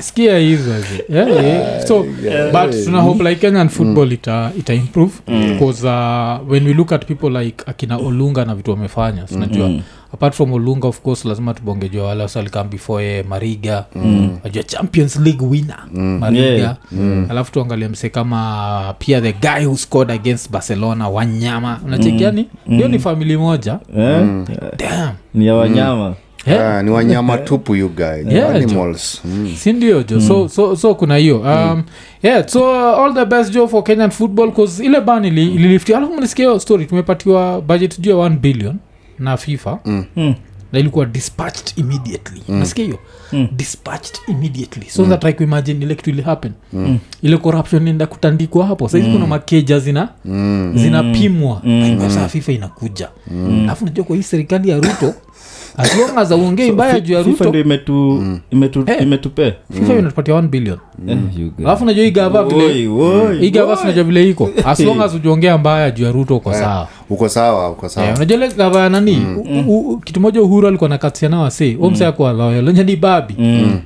Skia hizo. Yeah, yeah. so but tuna hope like kenyan football ita, ita improve. Because uh, when we look at people like akina olunga na vitu wamefanya sinajua apart from olunga of course lazima tubongejwa wale wasalikam before ye mariga. Najua champions league winner mariga. Yeah. alafu tuangalie mse kama pia the guy who scored against barcelona wanyama. Unachekiani hiyo ni famili moja. Eh? Damn. ni ya wanyama Yeah. uh, ni wanyama tupu you guys Yeah, animals. Mm. sindio jo so, so, so kuna hiyo. Um, yeah so uh, all the best jo for kenyan football cause ile ban ililifti mm. alafu hiyo story tumepatiwa budget juu ya 1 billion na fifa. Mm. Mm. na ilikuwa dispatched immediately. Nasikia hiyo? Dispatched immediately. So that try kuimagine ile kitu ili happen. Ile corruption enda kutandikwa hapo. Saizi kuna makeja zina Mm. zinapimwa. Mm. fifa inakuja. Alafu najua kwa hii serikali ya ruto asiongaza uongei mbaya juu ya fifa ruto. ndio imetu imetu Eh. imetupea fifa inatupatia 1 billion. Eh, alafu najua hii gava vile sinajua iko. As long as ujiongea mbaya juu ya ruto uko sawa. uko sawa uko Eh, sawa unajua ile gava ya nani? U- u- kitu moja uhuru alikuwa nakatiana wase omse akuwa loyal. Onye ni babi.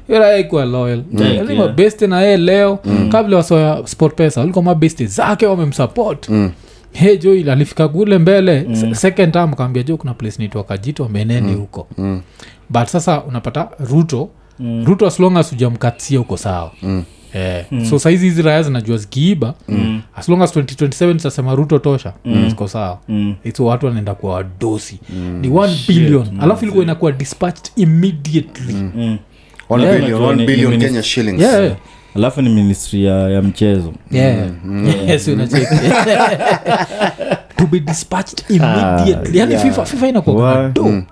Ira ikuwa loyal. Yeah, yeah. mabeste na yeye leo. Kabla wasoya sport pesa walikuwa mabeste zake wamemsupport he jo ile alifika kule mbele mm. second time akaambia jo kuna place naitwa kajito meneni huko. Mm. but sasa unapata ruto ruto as long as ujamkatia huko sawa. Mm. so saizi hizi raya zinajua zikiiba as long as 2027 zitasema ruto tosha ziko sawa. Mm. so watu wanaenda kuwa wadosi. Ni 1 billion. alafu ilikuwa inakuwa dispatched immediately. Mm. One Yeah. billion, billion Kenya shillings. Yeah, yeah. Alafu ni ministry ya, ya mchezo. Yeah. Yes, to be dispatched immediately. Yani yeah. fifa fifa na Mm.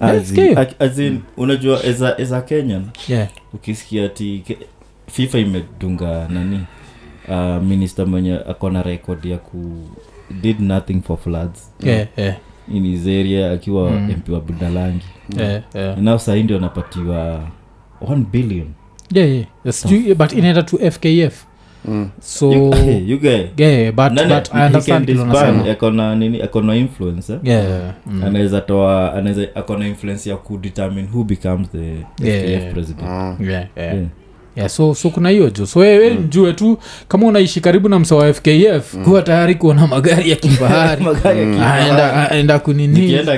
As in- as in, unajua as a, as a kenyan yeah. ukisikia ati fifa imedunga nani? Uh, minister mwenye akona record ya ku did nothing for floods. Yeah yeah. In his area akiwa mm. mp wa budalangi. Yeah yeah. Nao sahii ndio anapatiwa 1 billion yeah yeah Yes, sijui- but inaenda to fkf Mm. so You- you guy, yeah but, nani- but i he understand can kile disband, unasema. akona nini akona influence eh? yeah mm. anaweza toa anaweza akona influence ya kudetermine who becomes the Yeah, FKF yeah. president Ah. yeah yeah Yeah. Yeah, so so kuna hiyo jo. So wewe mm. mjue tu kama unaishi karibu na msa wa fkf mm. kuwa tayari kuona magari ya kifahari. Aenda, aenda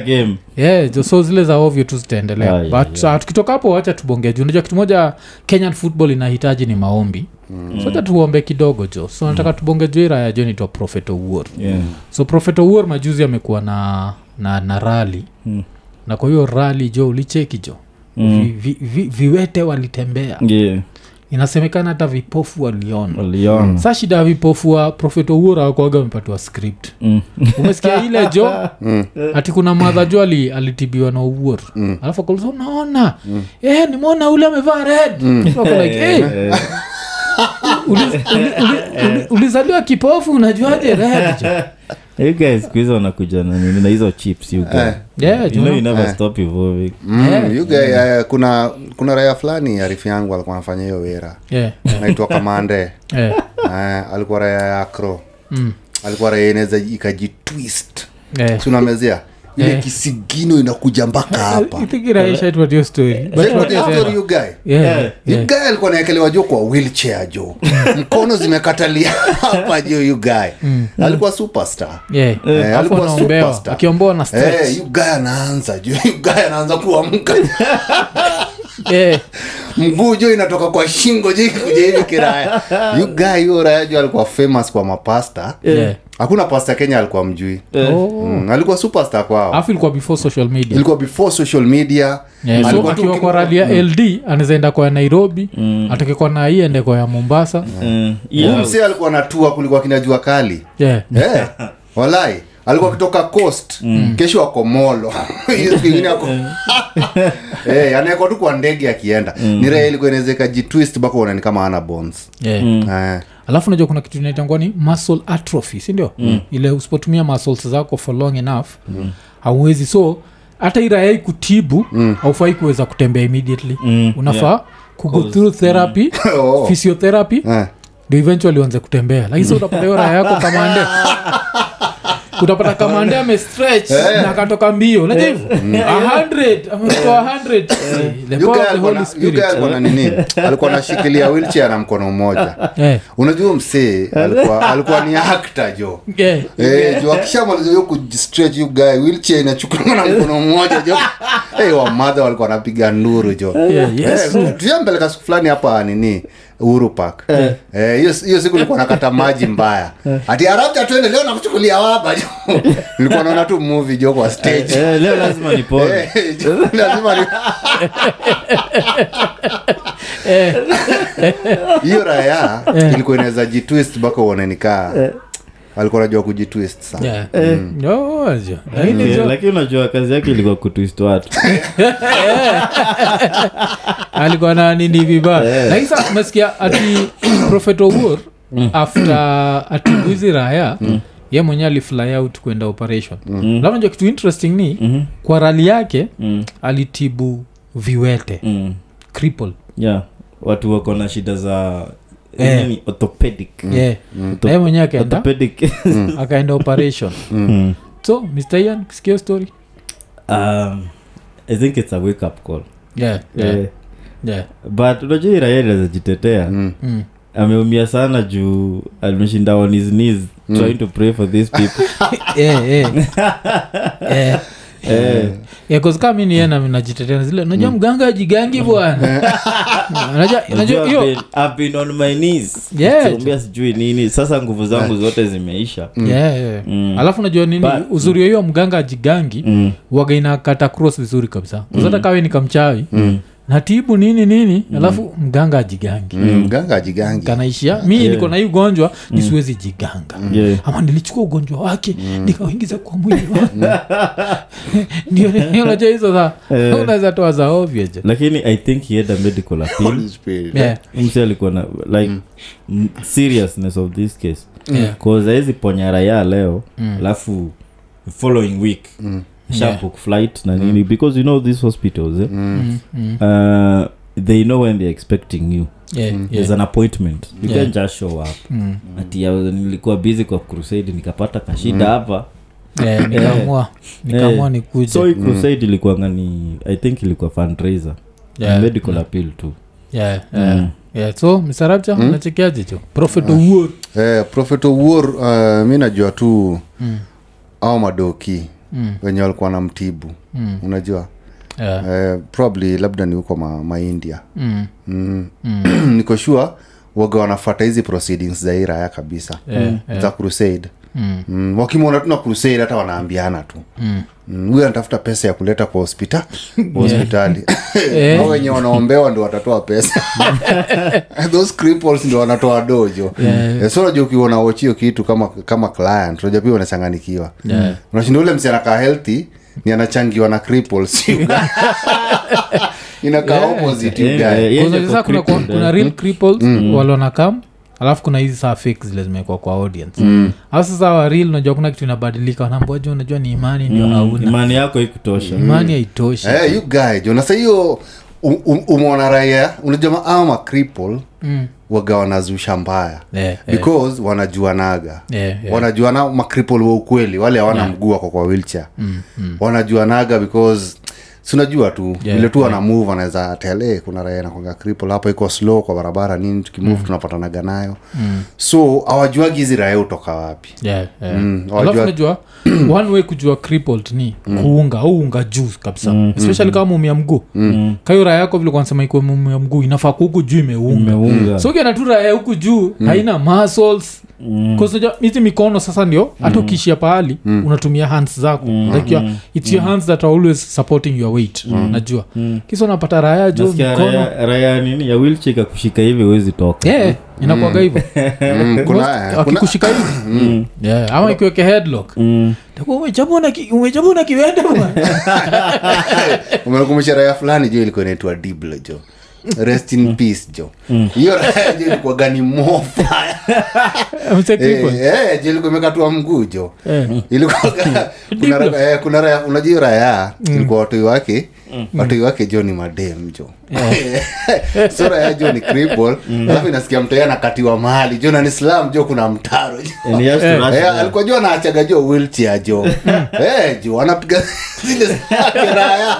game. Yeah, jo so zile za ovyo tu zitaendelea. Ah, yeah, but uh, tukitoka hapo wacha tubonge juu. Unajua kitu moja kenyan football inahitaji ni maombi. Mm. so acha tuombe kidogo jo. So nataka tubonge juu iraya jo nitwa prophet uor yeah. so prophet uor majuzi amekuwa na na, na rali Mm. na kwa hiyo rali jo ulicheki jo. Mm. vi, vi, vi, viwete walitembea. Yeah. Inasemekana hata vipofu waliona. Waliona. Sa shida ya vipofu wa profet owuor wakwaga amepatiwa script. Mm. umesikia ile jo ati kuna madha jo ali, alitibiwa na owuor alafu akauliza unaona? Eh, nimeona ule amevaa red. Mm. like, "Eh, Eh, uli- uli- ulizaliwa kipofu unajuaje? Siku hizi wanakuja na nini? Na hizo chips you guys. Yeah, you know you never stop evolving Mm, Yeah. you guy, uh, kuna kuna raya fulani arifu yangu alikuwa anafanya hiyo wera. Yeah, naitwa kamande. Yeah, uh, alikuwa raia ya akro mm, alikuwa raia inaweza ikajitwist yeah. tunamezea ile Eh. kisigino inakuja mpaka hapaguy Yeah, Eh. you yeah. guy alikuwa naekelewa jo kwa wheelchair jo mkono zimekatalia hapa jo you guy alikuwa superstar Yeah. Eh, alikuwa superstar. na Eh, stretch. anaanza jo you anaanza kuamka Yeah. mguu jo inatoka kwa shingo jo ikikuja hivi kiraya. Raya alikuwa famous kwa mapasta. Yeah. hakuna pasta kenya alikuwa mjui. Oh. mm, alikuwa superstar kwao. Ilikuwa before social media. Ilikuwa before social media. Yeah, so Alikuwa akiwa kwa rali ya ld anawezaenda kwa ya nairobi atoke kwa na hii ende kwa ya mombasa. Eh, Huyu yeah. msee alikuwa natua kulikuwa kinajua kali. Yeah. Yeah. walai alikuwa akitoka coast mm. kesho ako molo hiyo siku ako Eh, anaekwa tu kwa ndege akienda mm. ni raha ilikuwa inaweza ikajitwist mpaka uonani kama ana bones Yeah. mm. Eh, alafu najua kuna kitu inaitangua ni muscle atrophy sindio mm. ile usipotumia muscles zako for long enough mm. hauwezi so hata irayai kutibu mm. aufai kuweza kutembea immediately Mm, unafaa yeah. kugo through therapy Oh. physiotherapy ndio yeah. eventually uanze kutembea lakini like, mm. so utapata hiyo raya yako kamande utapata kamande amestretch na akatoka mbio unajua hivyo 100 ametoa 100 the You power guy of the alikuwa nini alikuwa anashikilia na mkono mmoja Eh, unajua msee alikuwa alikuwa ni akta jo yeah. Eh, jo akishamaliza hiyo kustretch you guy inachukuliwa na mkono mmoja jo hey, wamadha walikuwa wanapiga nduru jo Yeah, yes. Eh, tuyampeleka siku fulani hapa nini uhuru park. Eh, hiyo hiyo siku nilikuwa nakata maji mbaya. Ati haraka twende leo nakuchukulia wapa. Nilikuwa naona tu movie jo kwa stage. Eh, leo lazima nipone. Eh, lazima ni hiyo raya ilikuwa inaweza jitwist mpaka uone nikaa alikuwa najua kujitwist sana. Yeah. No. Lakini Eh, jo- unajua kazi yake ilikuwa kutwist watu. Alikuwa na nini vibaya. Lakini sa umesikia ati profet owuor after atibu hizi raya ye mwenye alifly out kwenda operation. Mm. najua kitu interesting ni kwa rali yake Mm, alitibu viwete. Mm. cripple. Yeah. Watu wako na shida za Eh. orthopedic yeah. mwenyewe akaenda akaenda operation Mm. so mr ian sikio story um, i think it's a wake up call yeah, yeah, Yeah. yeah. but unajua iraia azajitetea Mm. Mm. ameumia sana juu alimeshinda on his knees trying to pray for these people yeah, yeah. yeah. Eh, Yeah, 'cause mi niena najitetea zile najua mganga ajigangi bwana. Unajua- unajua unajua hiyo I've been- I've been on my knees. Yeah. Sikwambia sijui nini. Sasa nguvu zangu zote zimeisha. Yeah, yeah. Mm. alafu najua nini? But- uzuri hiyo mganga ajigangi Mm. waga inakata cross vizuri kabisa. Kuzata kawe ni kamchawi natibu nini nini? Alafu mganga ajigangi Mm, mganga ajigangi kanaishia. Mi niko na hii ugonjwa nisiwezi jiganga. Yeah. ama nilichukua ugonjwa wake nikauingiza kwa mwili ndio ndio hizo za unaweza toa za ovyeje lakini i think he had a medical appeal. Holy yeah. msi alikuwa na like mm. seriousness of this case. Yeah. cause aizi ponya raya leo alafu following week mm. Book flight na nini because you know these hospitals eh? Mm, mm. uh, they know when they're expecting you Yeah, mm. yeah. an appointment you Yeah. can just show up Mm. ati nilikuwa busy kwa crusade nikapata kashida hapa Eh, nikaamua nikaamua Eh. so hii crusade ilikuwa ngani i think ilikuwa fundraiser Yeah. medical appeal too Yeah, yeah. Mm. yeah, so msarabcha mm. nachekeajicho jo profet owuor eh, prophet owuor uh, mi najua tu mm. au madoki mm. wenye walikuwa na mtibu mm. unajua yeah. eh, probably labda ni huko ma, maindia mm. mm. niko shua waga wanafata hizi proceedings za hii raya kabisa Yeah, za crusade Mm. mm. wakimwona tuna crusade hata wanaambiana tu Mm. Mm, huyu anatafuta pesa ya kuleta kwa hospita hospitali yeah. Wenye wanaombewa ndo watatoa pesa those cripples ndo wanatoa dojo yeah. so naja ukiona unawochio kitu kama kama client unajua pia unachanganikiwa Yeah. unashinda ule msi anakaa healthy ni anachangiwa na cripples inakaa Yeah. opposite Yeah, yeah, yeah. Kuna, kuna, kuna eh. real cripples wale wanakam alafu kuna hizi saa fake zile zimekuwa kwa audience. Alafu sasa waril unajua kuna kitu inabadilika. Wanaambiwaje unajua ni imani ndio hauna. Imani yako ikutosha imani haitoshi. Hey, you guy jona sa hiyo umeona raia? Unajua ama macripple Mm. waga wanazusha mbaya. Yeah, because yeah. wanajuanaga. Yeah, yeah. wanajuana macripple wa ukweli. Wale hawana Yeah. mguu wako kwa wilcha Mm, mm. wanajuanaga because sinajua tu Yeah, vile tu wana move anaweza tele kuna raya nakwanga cripple. Hapo iko slow kwa barabara nini tukimove tunapatanaga nayo. So awajuagi hizi raya utoka wapi. Yeah, yeah. Mm, najua one way kujua crippled ni kuunga au unga juu kabisa. Especially kama mumia mguu. Kayo raya yako vile kwanasema ikuwe mumia mguu inafaa kuhuku juu imeunga. Mm. so ukiona tu raya huku juu haina muscles Hizi mikono sasa ndio hata ukiishia pahali unatumia hands zako. Like your, its your hands that are always supporting your weight najua kisa unapata raya jo raya raya nini? Ya wilchi ikakushika hivi huwezi toka. Yeah, Mm, kuna- akikushika hivi. Ama ikiweke headlock. Mm. Umechabona kiwende fulani juu ilikuwa inaitwa diblo jo rest in peace jo hiyo raya jo ilikuwa gani mofa. Eh, eh, jo ilikuwa imekatua mguu jo Eh. ilikuwa kuna, eh, kuna raya unajua raya ilikuwa watoi wake watoi wake jo ni madem jo sura ya jo ni cripple. Alafu inasikia mtoi anakatiwa mahali. Jo na ni slam jo kuna mtaro alikuwa jo anaachaga jo wheelchair jo jo anapiga zile raya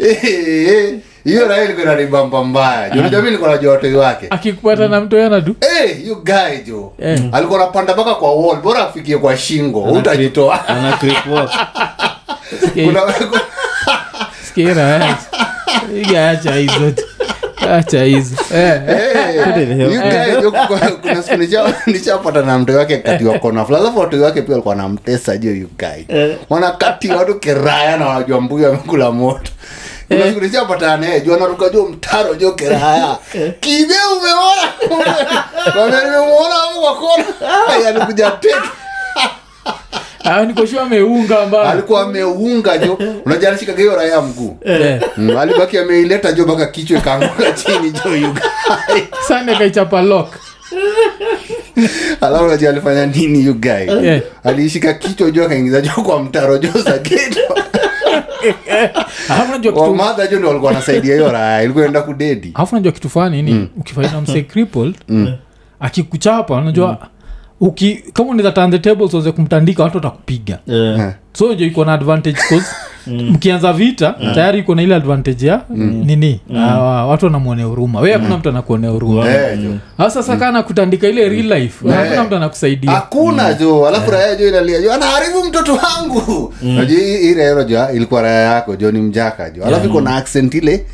hiyo raya ilikuwa inanibamba mbaya. Jo najua mi nilikuwa najua watoi wake. Akikupata na mtu yanadu Eh, you guy jo. Eh. alikuwa anapanda mpaka kwa wall. Bora afikie kwa shingo. Utajitoa Ana creep walk. Kuna- skira eh hizo acha hizo eh. Eh, you guy jo, kuna- siku nishapata na mtoi wake katiwa kona fulani watoi wake pia walikuwa namtesa jo yugai guy wanakatiwa tu kiraya na wanajua mbuyu amekula moto naye juu anaruka mtaro jo kiraya kibe umeona nimemuona hapo kwa kona Ai, alikuja teke Ah, nikoshua ameunga mbaya alikuwa ameunga jo. Unajua alishika hiyo raya mguu? Eh, Mm, alibaki ameileta jo mpaka kichwa ikaanguka chini jo you guy. kaichapa lock. Alafu unajua alifanya nini you guy? Yeah. aliishika kichwa jo akaingiza jo kwa mtaro jo za geto kitu wamadha jo ndo walikuwa wanasaidia hiyo raya ilikuwa enda kudedi. Alafu najua kitu fani ni ukifaina mse crippled akikuchapa unajua uki kama unaweza turn the tables uweze kumtandika watu watakupiga Eh. So jo iko na advantage cause mkianza vita tayari iko na ile advantage ya nini? Ah, watu wanamwonea huruma. We hakuna mtu anakuonea huruma. Sasa mm. kana kutandika ile real life. Yeah. hakuna mtu anakusaidia. Hakuna jo alafu raya jo inalia jo anaharibu mtoto wangu. Najua hii jo ilikuwa raya yako jo ni mjaka jo alafu iko na accent ile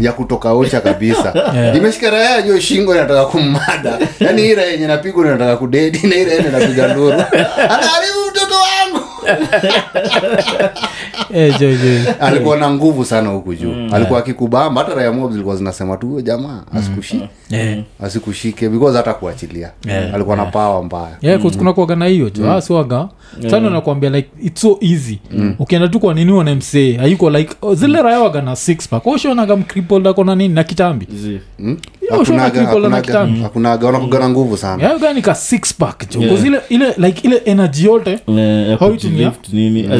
ya kutoka ocha kabisa. Yeah. imeshika raya jo shingo inataka kummada. Yaani hii raya yenye napigwa inataka kudedi na hii raya yenye napiga nduru. Anaharibu mtoto wangu. alikuwa na nguvu sana huku juu. Alikuwa akikubamba hata raya mob zilikuwa zinasema tu jamaa asikushike. Eh. asikushike because hata kuachilia. Yeah, alikuwa na pawa mbaya. Yeah, mm. kuna kuaga na hiyo jo asiwaga sana nakwambia like its so easy. Ukienda tu kwa nini wana msee? Hayuko like oh, zile raya waga na six pack? Ushonaga mcrippled ako na nini? Na kitambi. Zi. Hakunaga- cripple na hakunaga- kitambi. hakunaga wanakuga na nguvu sana. Yaaganika six pack jo. 'Cause ile ile like ile energy yote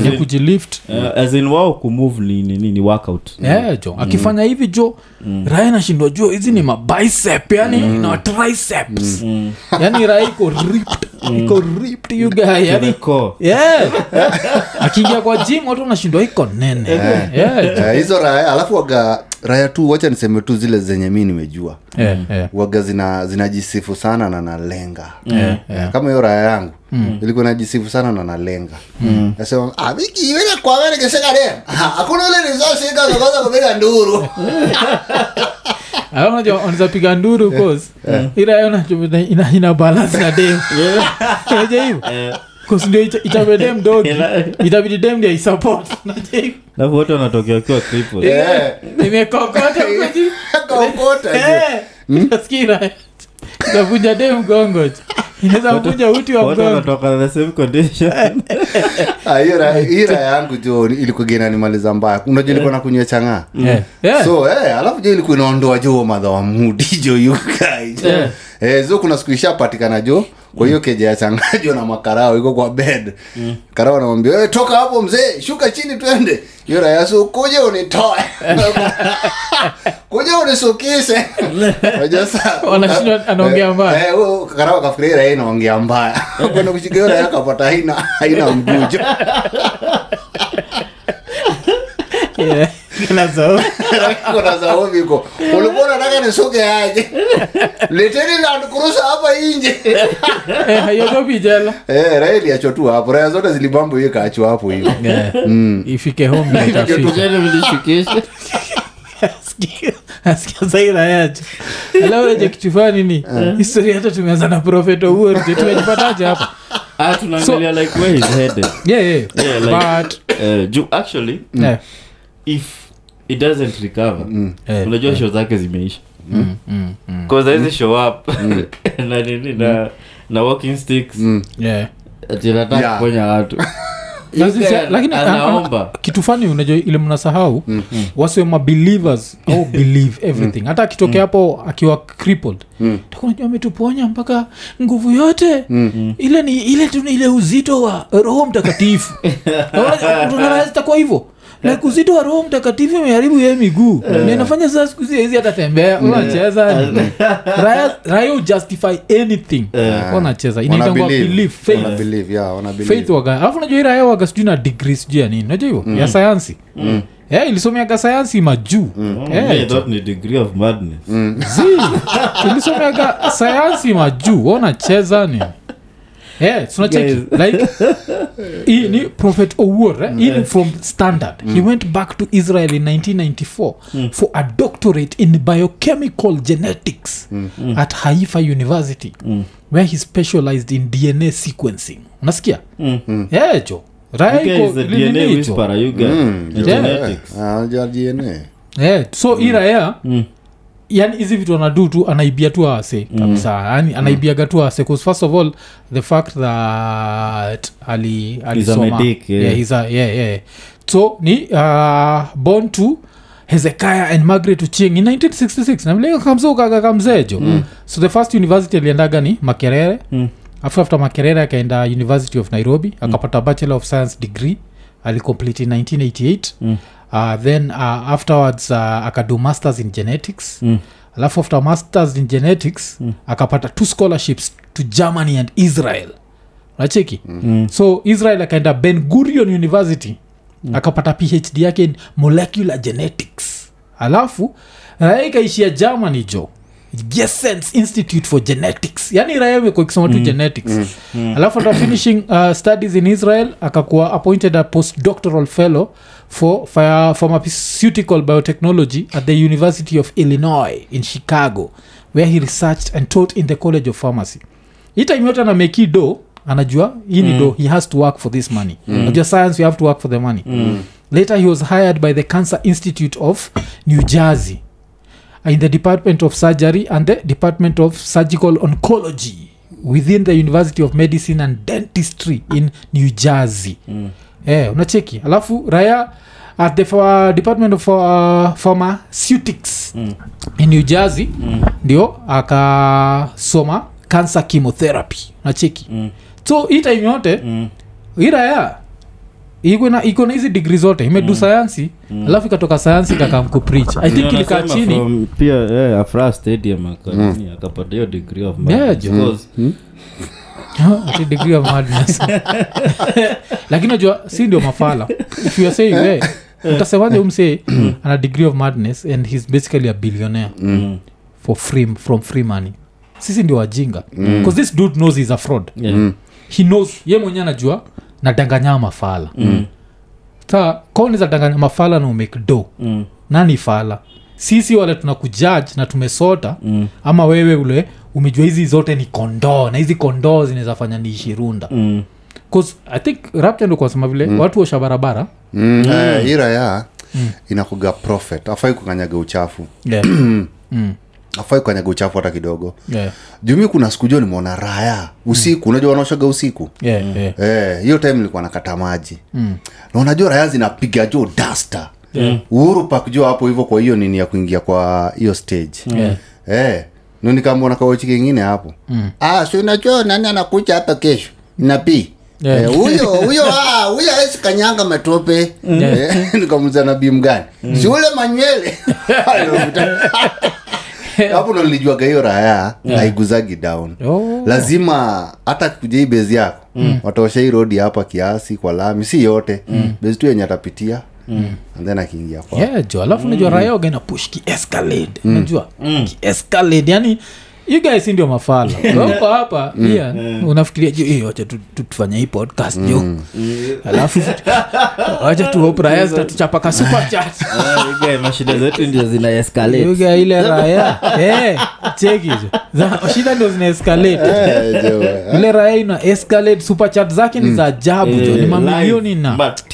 Eh, kujilift eh, as in wao kumove ni nini ni workout. Yeah, jo. Akifanya hivi jo raya nashindwa jo hizi ni mabicep yani na triceps. Yani raya iko ripped iko ripped you guy To the yani core. yeah. akiingia kwa gym watu wanashindwa iko nene. Yeah. yeah, hizo raya alafu waga raya tu wacha niseme tu zile zenye mi nimejua. Yeah, yeah. waga zina zinajisifu sana na nalenga. Yeah, yeah. kama hiyo raya yangu ilikuwa najisifu sana na nalenga. Nasema "Ah, Viki, wewe kwa wewe nikisema leo. Hakuna ule resource kupiga nduru. Unajua wanaweza piga nduru cause ila ina, ina balance na dem. Unajua hivyo cause ndio itabidi dem dogi itabidi dem ndio isupport unajua hivyo alafu wote wanatokea wakiwa crippled. Eh, imekokota huko juu. kaokota je. Eh, utasikia itavunja dem mgongo inaweza uti wa wote mgongo wanatoka the same condition Ah, yangu jo ilikuwa inanimaliza mbaya unajua ilikuwa na kunywa chang'aa. Yeah. so eh, alafu jo ilikuwa inaondoa jo madha wa mudi jo yukai Yeah. eh, so kuna siku ishapatikana jo kwa hiyo keja ya na makarao iko kwa bed. Karao anamwambia "Eh, toka hapo mzee shuka chini twende. Hiyo rayasu kuja unitoe. Kuja unisukise. Anaongea mbaya. Eh, karao akafikiria raya inaongea mbaya. Kwenda kushika hiyo raya kapata haina haina mgujo. Yeah. Kila zao. kuna ulikuwa unataka nisuke aje? Leteni Land Cruiser hapa nje Eh, haiogopi jela. Eh, raha iliachwa tu hapo. Raya zote zilibambo hiyo kaachwa hapo hivo Yeah. ifike home itafika. Kijana. Asikia- asikia zaira yaje alaweje kichufaa nini? Historia hata tumeanza na profet owuor tumejipataje hapa? Ah, tunaangalia like where he's headed. Yeah, yeah. Yeah, like- but uh, actually yeah. if it doesn't recover. Eh, unajua show zake zimeisha. Mm, mm, mm. cause haizi show up. Na nini na na walking sticks. Yeah. ati Yeah. kuponya watu. Lakini- lakini anaomba. kitu fani unajua ile mnasahau wasema believers au believe everything. Hata akitokea hapo akiwa crippled Utakuwa unajua ametuponya mpaka nguvu yote. Ile ni ile tu ni ile uzito wa roho mtakatifu. Takuwa hivyo like uzito wa roho mtakatifu imeharibu ye miguu. Na inafanya saa siku hizi hizi atatembea unacheza raya raya justify anything. Unacheza inaitangwa belief faith. Faith waga. Alafu najua hii raya waga sijui na degree sijui ya nini. Najua hivyo? Ya sayansi. Yeah, ilisomeaga sayansi majuu. Yeah, of madness. Zi ilisomeaga sayansi majuu. Wanacheza ni Yeah, like hii ni prophet owuor eh? yeah. from standard. He went back to israel in 1994 for a doctorate in biochemical genetics at haifa university where he specialized in dna sequencing. Unasikia? Yeah, li- DNA nini jo? genetics. dna yeah, so hii raya yani hizi vitu anadu tu anaibia tu ase kabisa. Yani anaibiaga tu ase. 'cause first of all the fact that ali alisoma. Medic, yeah. yeah, he's a, yeah, yeah. so ni uh, born to hezekiah and margaret uching in 1966 namlega kamzeukaga kamzejo mm. so the first university aliendaga ni makerere. Mm. afu after makerere akaenda university of nairobi akapata bachelor of science degree. Alicomplete in 1988 Mm. Uh, then uh, afterwards uh, akado masters in genetics. Mm. alafu after masters in genetics mm. akapata two scholarships to germany and israel. Nacheki Mm. so israel akaenda ben gurion university mm. akapata phd yake in molecular genetics. Alafu raya ikaishia germany jo Gessens institute for genetics. Yani raya imekuwa ikisoma tu genetics. Alafu after finishing uh, studies in israel akakuwa appointed a postdoctoral fellow for pha- pharmaceutical biotechnology at the university of illinois in chicago where he researched and taught in the college of pharmacy. Hii time yote anameki do anajua hii ni do he has to work for this money. Najua science you have to work for the money. Later he was hired by the cancer institute of new jersey in the department of surgery and the department of surgical oncology within the university of medicine and dentistry in new jersey. Mm. Eh, unacheki alafu raya at the for, department of uh, pharmaceutics mm. in new jersey mm. ndio akasoma cancer chemotherapy unacheki mm. so hii time yote mm. hii raya iko na hizi digri zote imedu mm. sayansi mm. alafu ikatoka sayansi kakamkuprich i think ilikaa chini pia eh, afra stadium akapata hiyo degree of Yeah. Degree of madness. Lakini najua si ndio mafala? If you are saying hey, utasemaje umsee ana degree of madness and he's basically a billionaire. For free, from free money. Sisi ndio wajinga. Because this dude knows he's a fraud. Yeah. he knows ye mwenyewe anajua nadanganya mafala. Mm. sa kauniza danganya mafala na umake do? Mm. nani fala? Sisi wale tuna kujudge na tumesota mm. ama wewe ule umejua hizi zote ni kondoo na hizi kondoo zinaweza fanya niishi runda Mm. bcause i think rapta ndo kwasema vile mm. watu washa barabara mm. eh, ira ya inakuga profet afai kukanyaga uchafu yeah. mm. afai kanyaga uchafu hata kidogo yeah. jumi kuna siku jua nimeona raya usiku unajua wanaoshaga usiku yeah. yeah. Eh, hiyo time nilikuwa nakata maji Mm. na unajua raya zinapiga jo dasta Yeah. uhuru pakjua hapo hivyo kwa hiyo nini ya kuingia kwa hiyo stage Yeah. Eh, nikamona kaochi kingine hapo. Mm. ah, si unajua nani anakuja hapa kesho? Nabii Eh, huyo huyo ah, huyo awezi kanyanga matope. Eh, nikamuza nabii mgani? Si ule manywele hapo ndo nilijuaga hiyo raya haiguzagi down. Oh. lazima hata kuja hii bezi yako mm. wataosha hii rodi hapa kiasi kwa lami si yote. Mm. bezi tu yenye atapitia mm. and then akiingia kwa yeah, jo alafu najua raya oga ina push kiescalade najua kiescalade yani you guys ndio mafala? Wako hapa? Yeah. unafikiria jo "Eh, wacha tu- tu- tufanye hii podcast jo alafu wacha tu raya zitatuchapa ka super chat. Ah, mashida zetu ndio zina ile raya Eh, cheki shida ndio zina escalate. Eh, ile raya ina escalate super chat zake ni za ajabu jo ni Eh, mamilioni na but-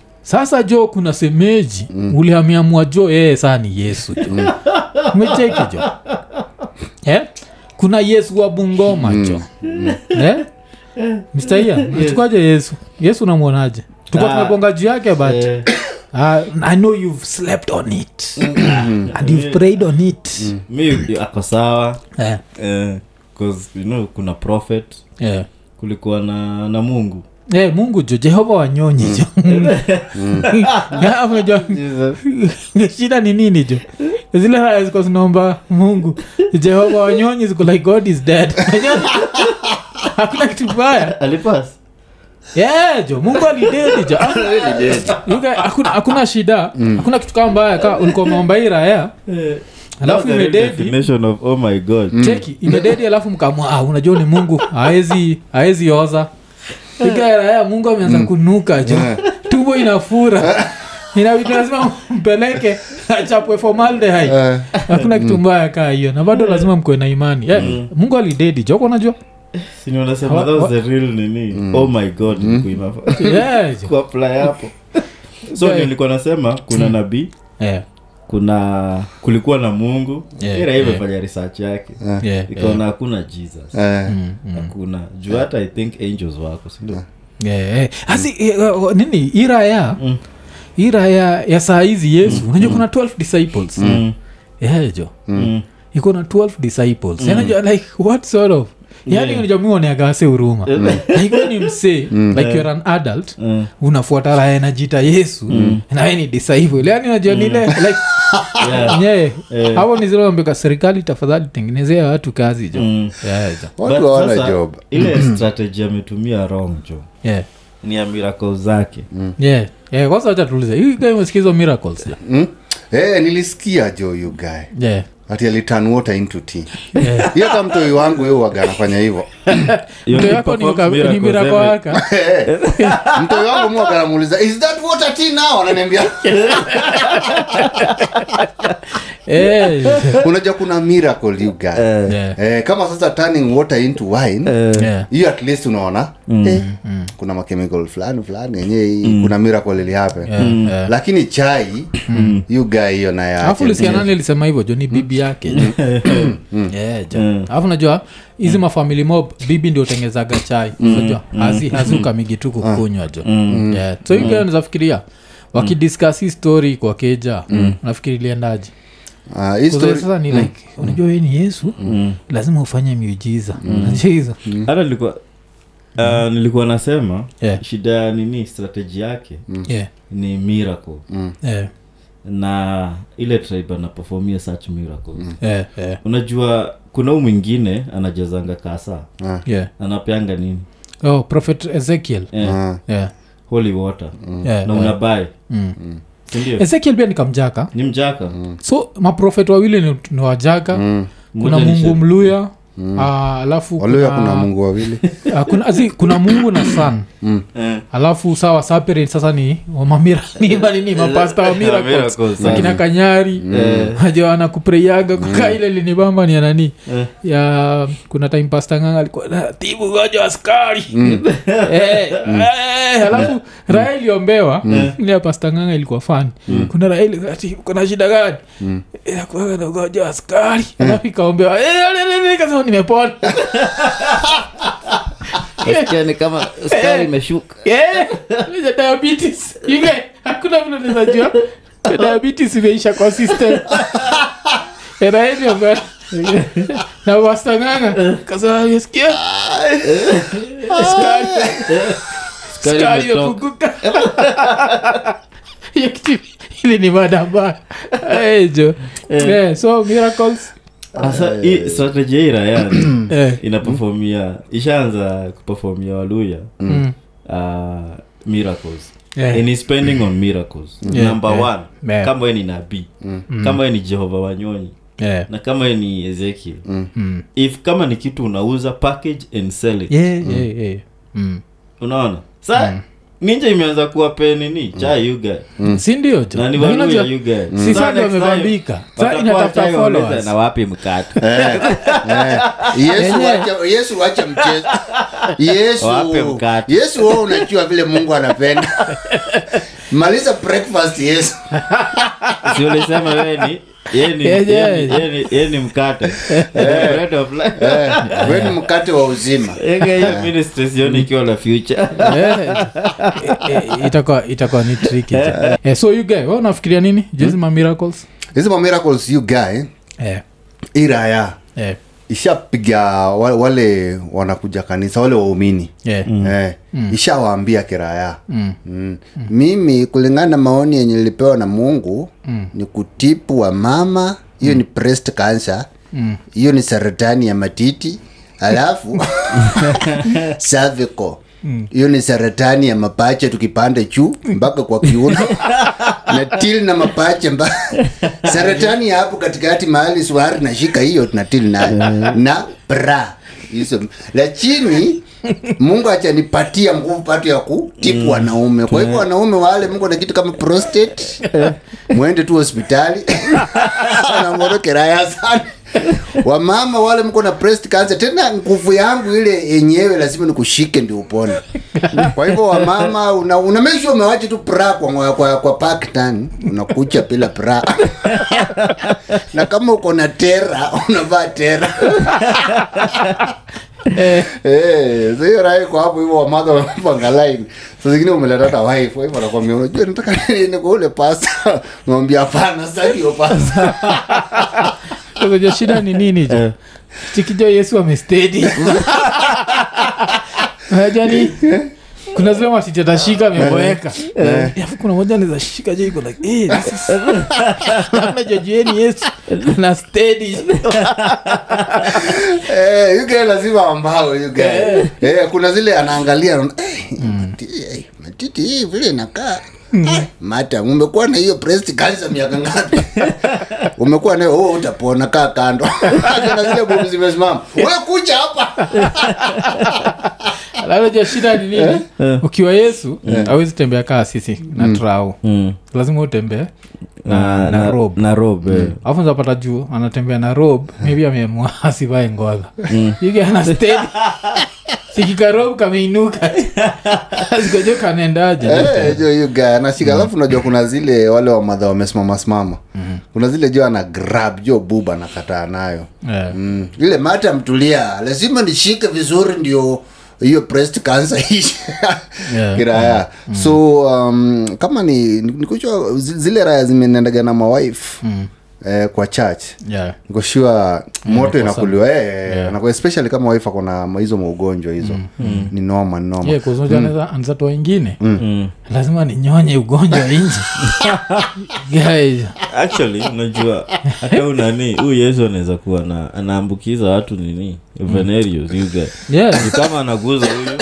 sasa jo kuna semeji. Mm. uliamiamua jo yeye saa ni yesu jo umecheki jo eh? kuna yesu wa bungoma jo eh? mstaia nachukaje yesu? Yesu unamwonaje? Tuka Ah. tumegonga juu yake but yeah. uh, i know you've slept on it. And you've prayed on it. Mi ako sawa. Eh, eh, you know, kuna prophet. Yeah. kulikuwa na na mungu Eh, mungu jo jehova wanyonyi jo shida ni nini jo zile haya ziko zinaomba mungu jehova wanyonyi ziko like god is dead. Hakuna kitu mbaya alipas. Yeah, jo mungu alidedi jo you guy, hakuna, hakuna shida hakuna kitu kama mbaya ka ulikuwa umeomba hii raya alafu imededi of oh my god. Cheki imededi alafu mkamwa ah, unajua ni mungu. Aezi aezi oza ikaraya mungu ameanza kunuka jo. Tumbo inafura. Inabidi lazima mpeleke achapwe formaldehyde. Eh, hakuna kitu mbaya kaa hiyo na bado lazima mkuwe na imani. Yeah, mungu alidedi joko najua sini that was the real nini? Oh my god kuinafaa yeah, hapo. So Yeah. nilikuwa nasema kuna nabii. Yeah, kuna kulikuwa na mungu. Yeah, ira yeah. imefanya research yake. Yeah, yeah. ikaona hakuna jesus. Mm, hakuna. Juu hata i think angels wako sindio Yeah, yeah. Asi, eh, eh, nini? Iraya iraya ya saa hizi yesu. Unajua kuna 12 disciples. Mm. yeah, jo. Mm. iko na 12 disciples. Yanajua like what sort of yani Yeah. oneagase huruma like ni msee like you're an adult Mm. unafuata raya najita yesu mm. nawe ni disciple yani unajua nile like Yeah. Eh. hapo ni zile ambeka serikali tafadhali tengenezea watu kazi jo Mm. yeah, jo watu hawana job ile strategy ametumia wrong jo yeah. ni ya miracle zake yeah. yeah. kwanza wacha tuulize hii guy umesikia miracles yeah. mm? eh, nilisikia jo you guy yeah. Ati aliturn water into tea. Hiyo yeah. mtoi wangu yo waga anafanya hivyo mtoi wangu mwaga namuuliza is that water tea now? Ananiambia Eh, unajua kuna miracle you guys. Yeah, eh, kama sasa turning water into wine yeah. hiyo at least unaona. Eh, kuna machemical fulani fulani yenyewe kuna miracle ili happen. Yeah. lakini chai you guy hiyo naye alafu nani alisema hivyo? Jo ni bibi yake. Alafu najua hizi mafamili mob bibi ndio utengezaga chai. Najua hazi haziukamigi tu kukunywa jo. Yeah. so hiyo fikiria wakidiscuss hii story kwa keja nafikiri iliendaje Ah, ni like unajua we ni yesu lazima ufanye miujiza. Unajua hizo. Hata nilikuwa uh, nilikuwa nasema Yeah. shida ya nini strateji yake Yeah, ni miracle. Yeah, na ile tribe anapefomia such miracles yeah, yeah, unajua kuna huu mwingine anajazanga kasa. Yeah. anapeanga nini? Oh prophet ezekiel. Yeah. Ah, yeah, holy water. Yeah, na yeah. unabae Mm. Ezekiel pia nikamjaka ni mjaka so maprofet wawili ni, ni wajaka. Kuna Mmoja mungu mluya ah, alafu kuna, kuna mungu wawili. Ah, kuna, kuna mungu na san mm. alafu sawa sapere sasa ni wamamira. Ni manini mapasta wa miracles Miracles, akina kanyari. Aja anakupreyaga kuka ile linibamba ni ya nani? Eh. ya kuna time pasta nganga alikuwa tibu goja askari. Eh, eh, alafu raha iliombewa ile pasta nganga ilikuwa fani kuna raha ili kuna shida gani? Eh, na ugonjwa askari. Alafu ikaombewa. Eh, nimepona Nasikia ni kama sukari imeshuka. diabetes. Ile hakuna vile unaweza diabetes imeisha kwa system. Ambayo na wastanganga kasaaskia skari imepunguka ili ni mada mbaya Eh, jo. Eh, so miracles sasa hii strategy ya eh, inapefomia ishaanza kupefomia waluya mm, uh, miracles. Yeah. and he's spending on miracles. Yeah, number yeah. one Yeah. kama we ni nabii. Kama we ni jehova wanyonyi. Yeah. na kama we ni ezekiel. Mm. if kama ni kitu unauza package and sell it. Yeah, yeah, yeah. Mm. unaona? Sa ninja imeanza kuwa pe nini cha you guy. Si ndio na ni Na waluya unajua- si sasa ndio wamebambika inatafuta followers. na wapi Eh, yesu Yenyewe. wacha- yesu wacha mchezo. Yesu Wape yesu wewe unajua vile mungu anapenda maliza breakfast yesu si ulisema wewe ni yeye Yeah, yeah. mkate. The bread of life. Eh, we ni mkate wa uzima. Hiyo ikiwa na future. Eh, eh, itakuwa itakuwa ni tricky. Yeah, so you guy wewe unafikiria nini? Jezi ma miracles? Hizi ma miracles you guy yeah. iraya eh, ishapiga wa- wale wanakuja kanisa wale waumini. Eh, eh, ishawaambia kiraya. Mm, mm. mimi kulingana na maoni yenye nilipewa na mungu Mm. ni kutipu wa mama hiyo ni breast cancer. Mm. hiyo ni saratani ya matiti. Alafu cervical hiyo ni saratani ya mapacha tukipande juu mpaka kwa kiuno. Na til na mapacha mba saratani ya hapo katikati mahali swari nashika hiyo tunatil nayo na bra. Hizo. Lakini mungu achanipatia nguvu patu ya kutipu wanaume. Kwa hivyo wanaume wale mungu na kitu kama prostate mwende tu hospitali. Anamorokeraya sana wamama wale mko na breast cancer tena nguvu yangu ile yenyewe lazima nikushike ndio upone. Kwa hivyo wamama una, una make sure umewacha tu pra kwa, kwa, kwa pakistan unakucha bila pra na kama uko na tera unavaa tera. Eh, Eh, hapo hivyo wamadha wamepanga line. So zingine umeleta hata wife kwa anakwambia unajua nataka nini kwa ule pasta? Mwambia hapana sitaki hiyo pasta Unajua shida ni nini jo chikijo yesu amestedi. Najani kuna zile matiti atashika ameboeka. Afu kuna moja anaweza jo iko like eh, this is- Labda jojueni yesu. Na stedi. Eh, lazima ambao you. Eh, kuna zile anaangalia eh, matiti, eh, matiti hii vile inakaa. Eh, mata umekuwa na hiyo breast cancer miaka ngapi? Umekuwa nayo oh, utapona kaa kando. Na zile bomu zimesimama. We kuja hapa. Labda shida ni nini? Ukiwa yesu awezi tembea kaa sisi na trau Mm. lazima utembee na, na rob. na rob eh. alafu zapata juu anatembea na rob maybe amemwasivae asivae ngodha yuki ana stedi sikikarob kameinuka. Sikojo kanaendaje. Eh, guy anashika alafu unajua kuna zile wale wamadha wamesimama simama. Kuna zile jo ana grab jo buba nakataa nayo. Yeah. mm. ile mata mtulia lazima nishike vizuri ndio hiyo breast cancer kiraya Yeah. mm. so um, kama ni nikuchwa zile raya zimenendaga na mawife eh, kwa church. Yeah. nikoshua moto yeah, inakuliwa. Eh, Yeah. na especially kama wife akona ma- hizo maugonjwa hizo. Mm, mm. ni noma Yeah, 'cause unajua anaweza anza toa ingine Mm. lazima ninyonye ugonjwa inji Guys, actually unajua hata unani huyu yesu anaweza kuwa na anaambukiza watu nini? Venerius you guy. yeah, ni kama anaguza huyu.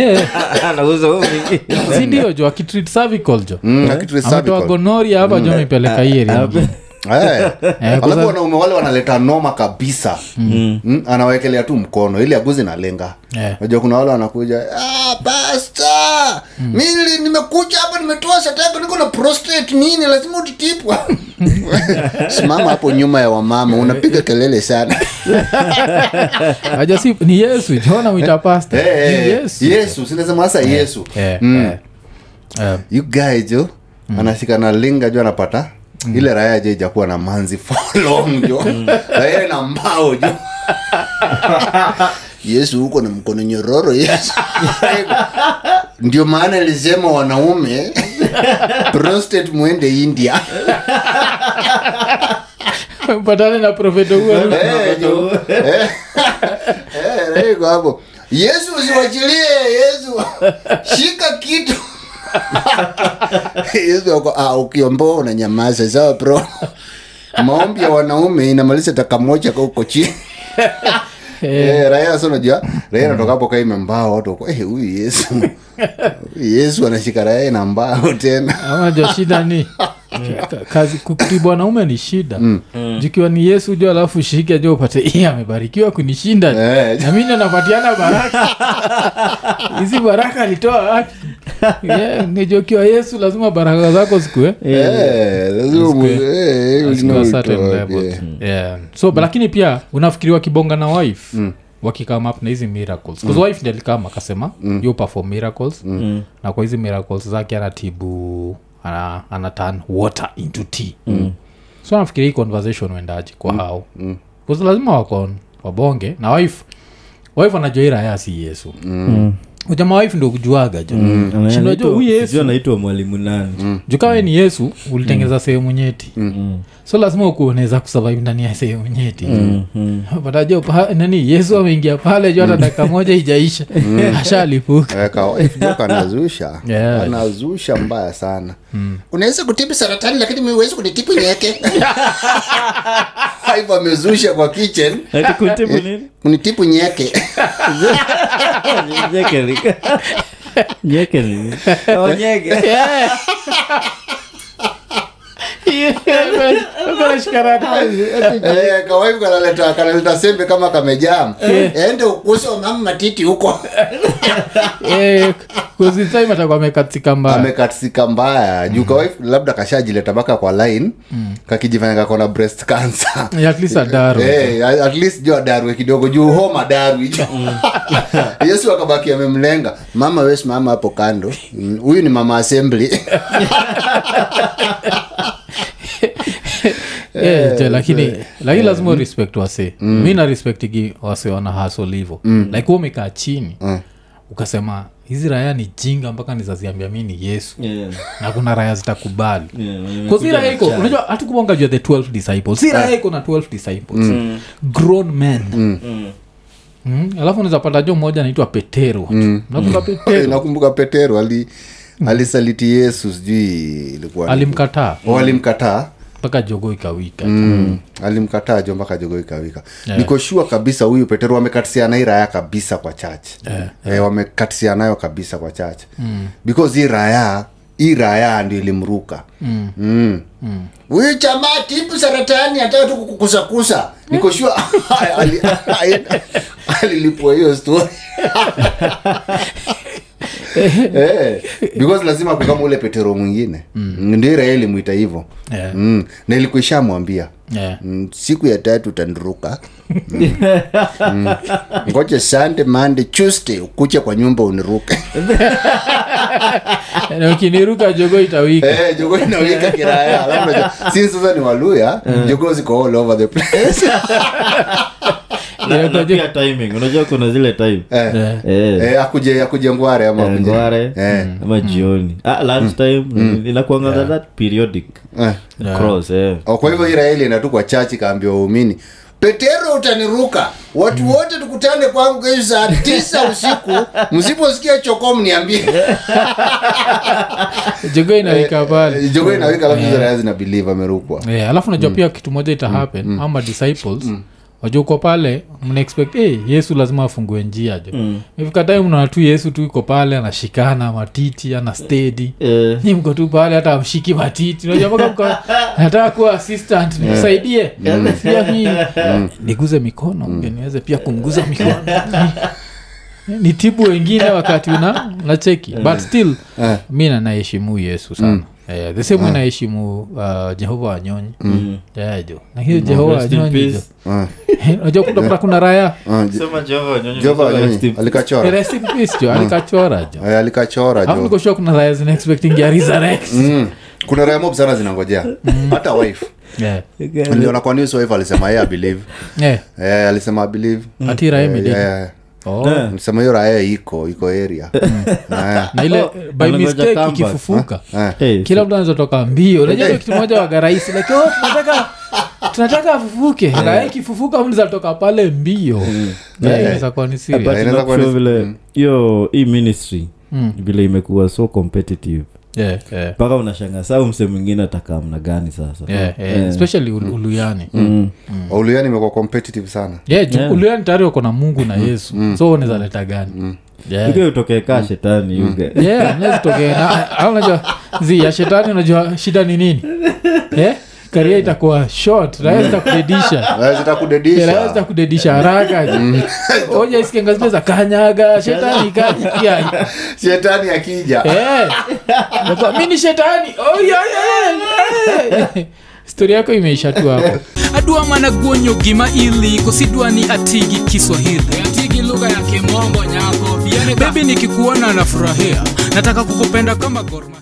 Yeah. anaguza huyu. Mwingine si ndio jo akitrit cervical jo Mm, akitu ametoa gonoria hapa jo mipeleka hii nyingine. Eh. alafu wanaume wale wanaleta noma kabisa mm. anawekelea tu mkono ili aguzi nalenga najua yeah. kuna wale wanakuja ah, pasta mi nili- nimekuja hapa nimetoa satako niko na prostate nini lazima utitipwa simama hapo nyuma ya wamama unapiga kelele sana ajasi ni yesu jona wita pasta hey, hey, yesu yesu sinasema hasa yesu yeah. Mm. Yeah. Eh, you guy jo anashika na linga jo anapata ile raya je ijakuwa na manzi for jo? Raya na mbao jo? Yesu huko na mkono nyororo yesu. Ndio maana ilisema wanaume prostate mwende india. Patane na profeto huo Eh. Eh, eh, raya iko hapo. Yesu usiwachilie yesu. Shika kitu yesu ako ah, ukiomboa unanyamaza. Sawa bro maombi ya wanaume inamaliza taka moja ka huko chini. Eh, raya so najua raya natoka hapo kaime mbao watu wako, eh, huyu yesu. Yesu anashika raya na mbao tena. Ama jo shida ni? ka- kazi kutibu wanaume ni shida. Jikiwa ni yesu jo alafu shike jo upate amebarikiwa kunishinda. Eh. na mi baraka. Hizi baraka alitoa wapi? Yeah, nijokiwa yesu lazima baraka zako zikue. Eh, eh, so lakini pia unafikiri wakibonga na wife? Wakikama up na hizi miracles. Mm. wife ndi alikama akasema you perform miracles. Na kwa hizi miracles zake anatibu ana, ana turn water into tea. So nafikiri hii conversation uendaji kwa hao? Bcause lazima wakon wabonge na wife. Wife anajua iraya si yesu. Ujama wife ndo kujuaga jo mm. mwalimu nani. Jukawe ni yesu ulitengeza sehemu nyeti so lazima ukuoneza kusurvive ndani ya sehemu nyeti. Patajo nani yesu ameingia pale jo hata dakika moja ijaisha ashalipuka. Eh, kawaif joka anazusha. Yeah. anazusha mbaya sana. Unaweza kutibu saratani lakini miwezi huwezi kunitibu nyeke. Hivyo amezusha kwa kitchen. Kunitipu nini? kunitibu nyeke. Nyeke nyeke Oh, nyeke Eh, kawaif kanaleta kanaleta sembe kama kamejam ende ukuso mama huko. Atakuwa amekatika mbaya. Amekatisika mbaya. Juu kawaifu labda kashajileta mpaka kwa line kakijifanya kakona breast cancer. Yeah, at least adaru. Eh, at least jo adarwe kidogo juu homa darwi jo yesu akabaki amemlenga. Mama wesimama hapo kando. Mm, huyu ni mama assembly Yeah, yeah, lakini lakini lazima respect wase mi na respectigi wase wana hasol hivo. Like huo umekaa chini ukasema hizi raya ni jinga mpaka nizaziambia mi ni yesu. Yeah, na kuna raya zitakubali. Yeah, Kwa si wamekuja raya iko unajua hatukubonga jua the 12 disciples. Si raya iko na 12 disciples. Grown men. Mm, alafu nizapata jo mmoja anaitwa petero. Nakumbuka petero? Nakumbuka petero ali alisaliti yesu sijui ilikuwa alimkataa. Oh, alimkataa mpaka jogo ikawika mm. alimkataa jo mpaka jogo ikawika yeah. nikoshua kabisa huyu petero wamekatisia hii raya kabisa kwa church eh, wamekatisia nayo kabisa kwa church mm. because hii raya hii raya ndio ilimruka mm. Mm. huyu jamaa tipu saratani ataka tu kukusakusa niko shua alilipua hiyo story Eh, because lazima kukama ule petero mwingine ndio israeli ilimwita hivyo Yeah. mm. na ilikuisha mwambia Yeah. mm. siku ya tatu utandiruka mm. mm. ngoje sande mande tuesday ukuche kwa nyumba uniruke na ukiniruka jogo itawika Eh, jogo inawika kiraya alafu sasa ni waluya jogo ziko all over the place timing. Unajua kuna zile time. Eh. Yeah. Eh, Eh, akuje akuje ngware ama eh, ngware. eh. ama jioni. Ah, lunch time inakuanga that periodic Eh. cross eh. Oh, kwa hivyo israeli inatu kwa chachi kaambia waumini petero utaniruka. Watu wote tukutane kwangu kesho saa tisa usiku. Msiposikia choko mniambie jogo inawika pale. Eh, jogo inawika alafu yeah. zina believe amerukwa. Yeah, alafu najua pia kitu moja ita happen ama disciples wajua uko pale mnaexpect hey, yesu lazima afungue njia jo. Mm. time mnaona tu yesu tu iko pale anashikana matiti ana stedi yeah. ni mko tu pale hata amshiki matiti. Unajua mpaka mko nataka kuwa assistant nikusaidie pia mi niguze mikono mm. niweze pia kumguza mikono. Nitibu wengine wakati una unacheki. But still yeah. mi nanaheshimu yesu sana Eh, the same way naheshimu uh, jehova wanyonyi yeah, jo na hiyo jehova Rest in wanyonyi Ah, unajua kuna, kuna raya ah, Jehova alikachora. Peace jo alikachora jo Eh, alikachora nikoshua kuna raya zina expecting ya resurrect. Mm. kuna raya mob sana zinangojea. Hata wife. Yeah. niliona kwa news wife alisema yeye abelieve yeah. yeah, alisema abelieve ati yeah, yeah, yeah. Oh. Eh. sema hiyo raya iko iko area. Eh, na ile Oh, by mistake ikifufuka eh. Eh, kila mtu anaweza toka mbio. Unajua ndio kitu moja waga lakini like oh, tunataka tunataka afufuke. Raya ikifufuka mtu zatoka pale mbio. Inaweza kuwa ni serious. inaweza kuwa ni- vile hiyo hii ministry Mm. vile imekuwa so competitive Yeah, yeah. mpaka unashanga saa mse mwingine atakaa mna gani sasa? Yeah, yeah. Eh. especially ul- uluyani Uluyani imekuwa competitive sana. Yeah, Yeah. uluyani tayari wako na mungu na yesu. So unaweza leta gani? Yeah. Utokee kaa shetani yuge. Yeah, na- au unajua zi ya shetani unajua shida ni nini? Yeah? karia itakuwa short. Zitakudedisha Raya raya zitakudedisha zitakudedisha haraka. Oja isikenga zile za kanyaga. Shetani kanyaga shetani akija. Eh, mi ni shetani. Oh, yeah, yeah, yeah. stori yako imeisha tu hapo. Adwa mana guonyo gima ili kosidwa ni atigi kiswahili. Atigi lugha ya kimombo nyako bebi nikikuona nafurahia. Nataka kukupenda kama gorma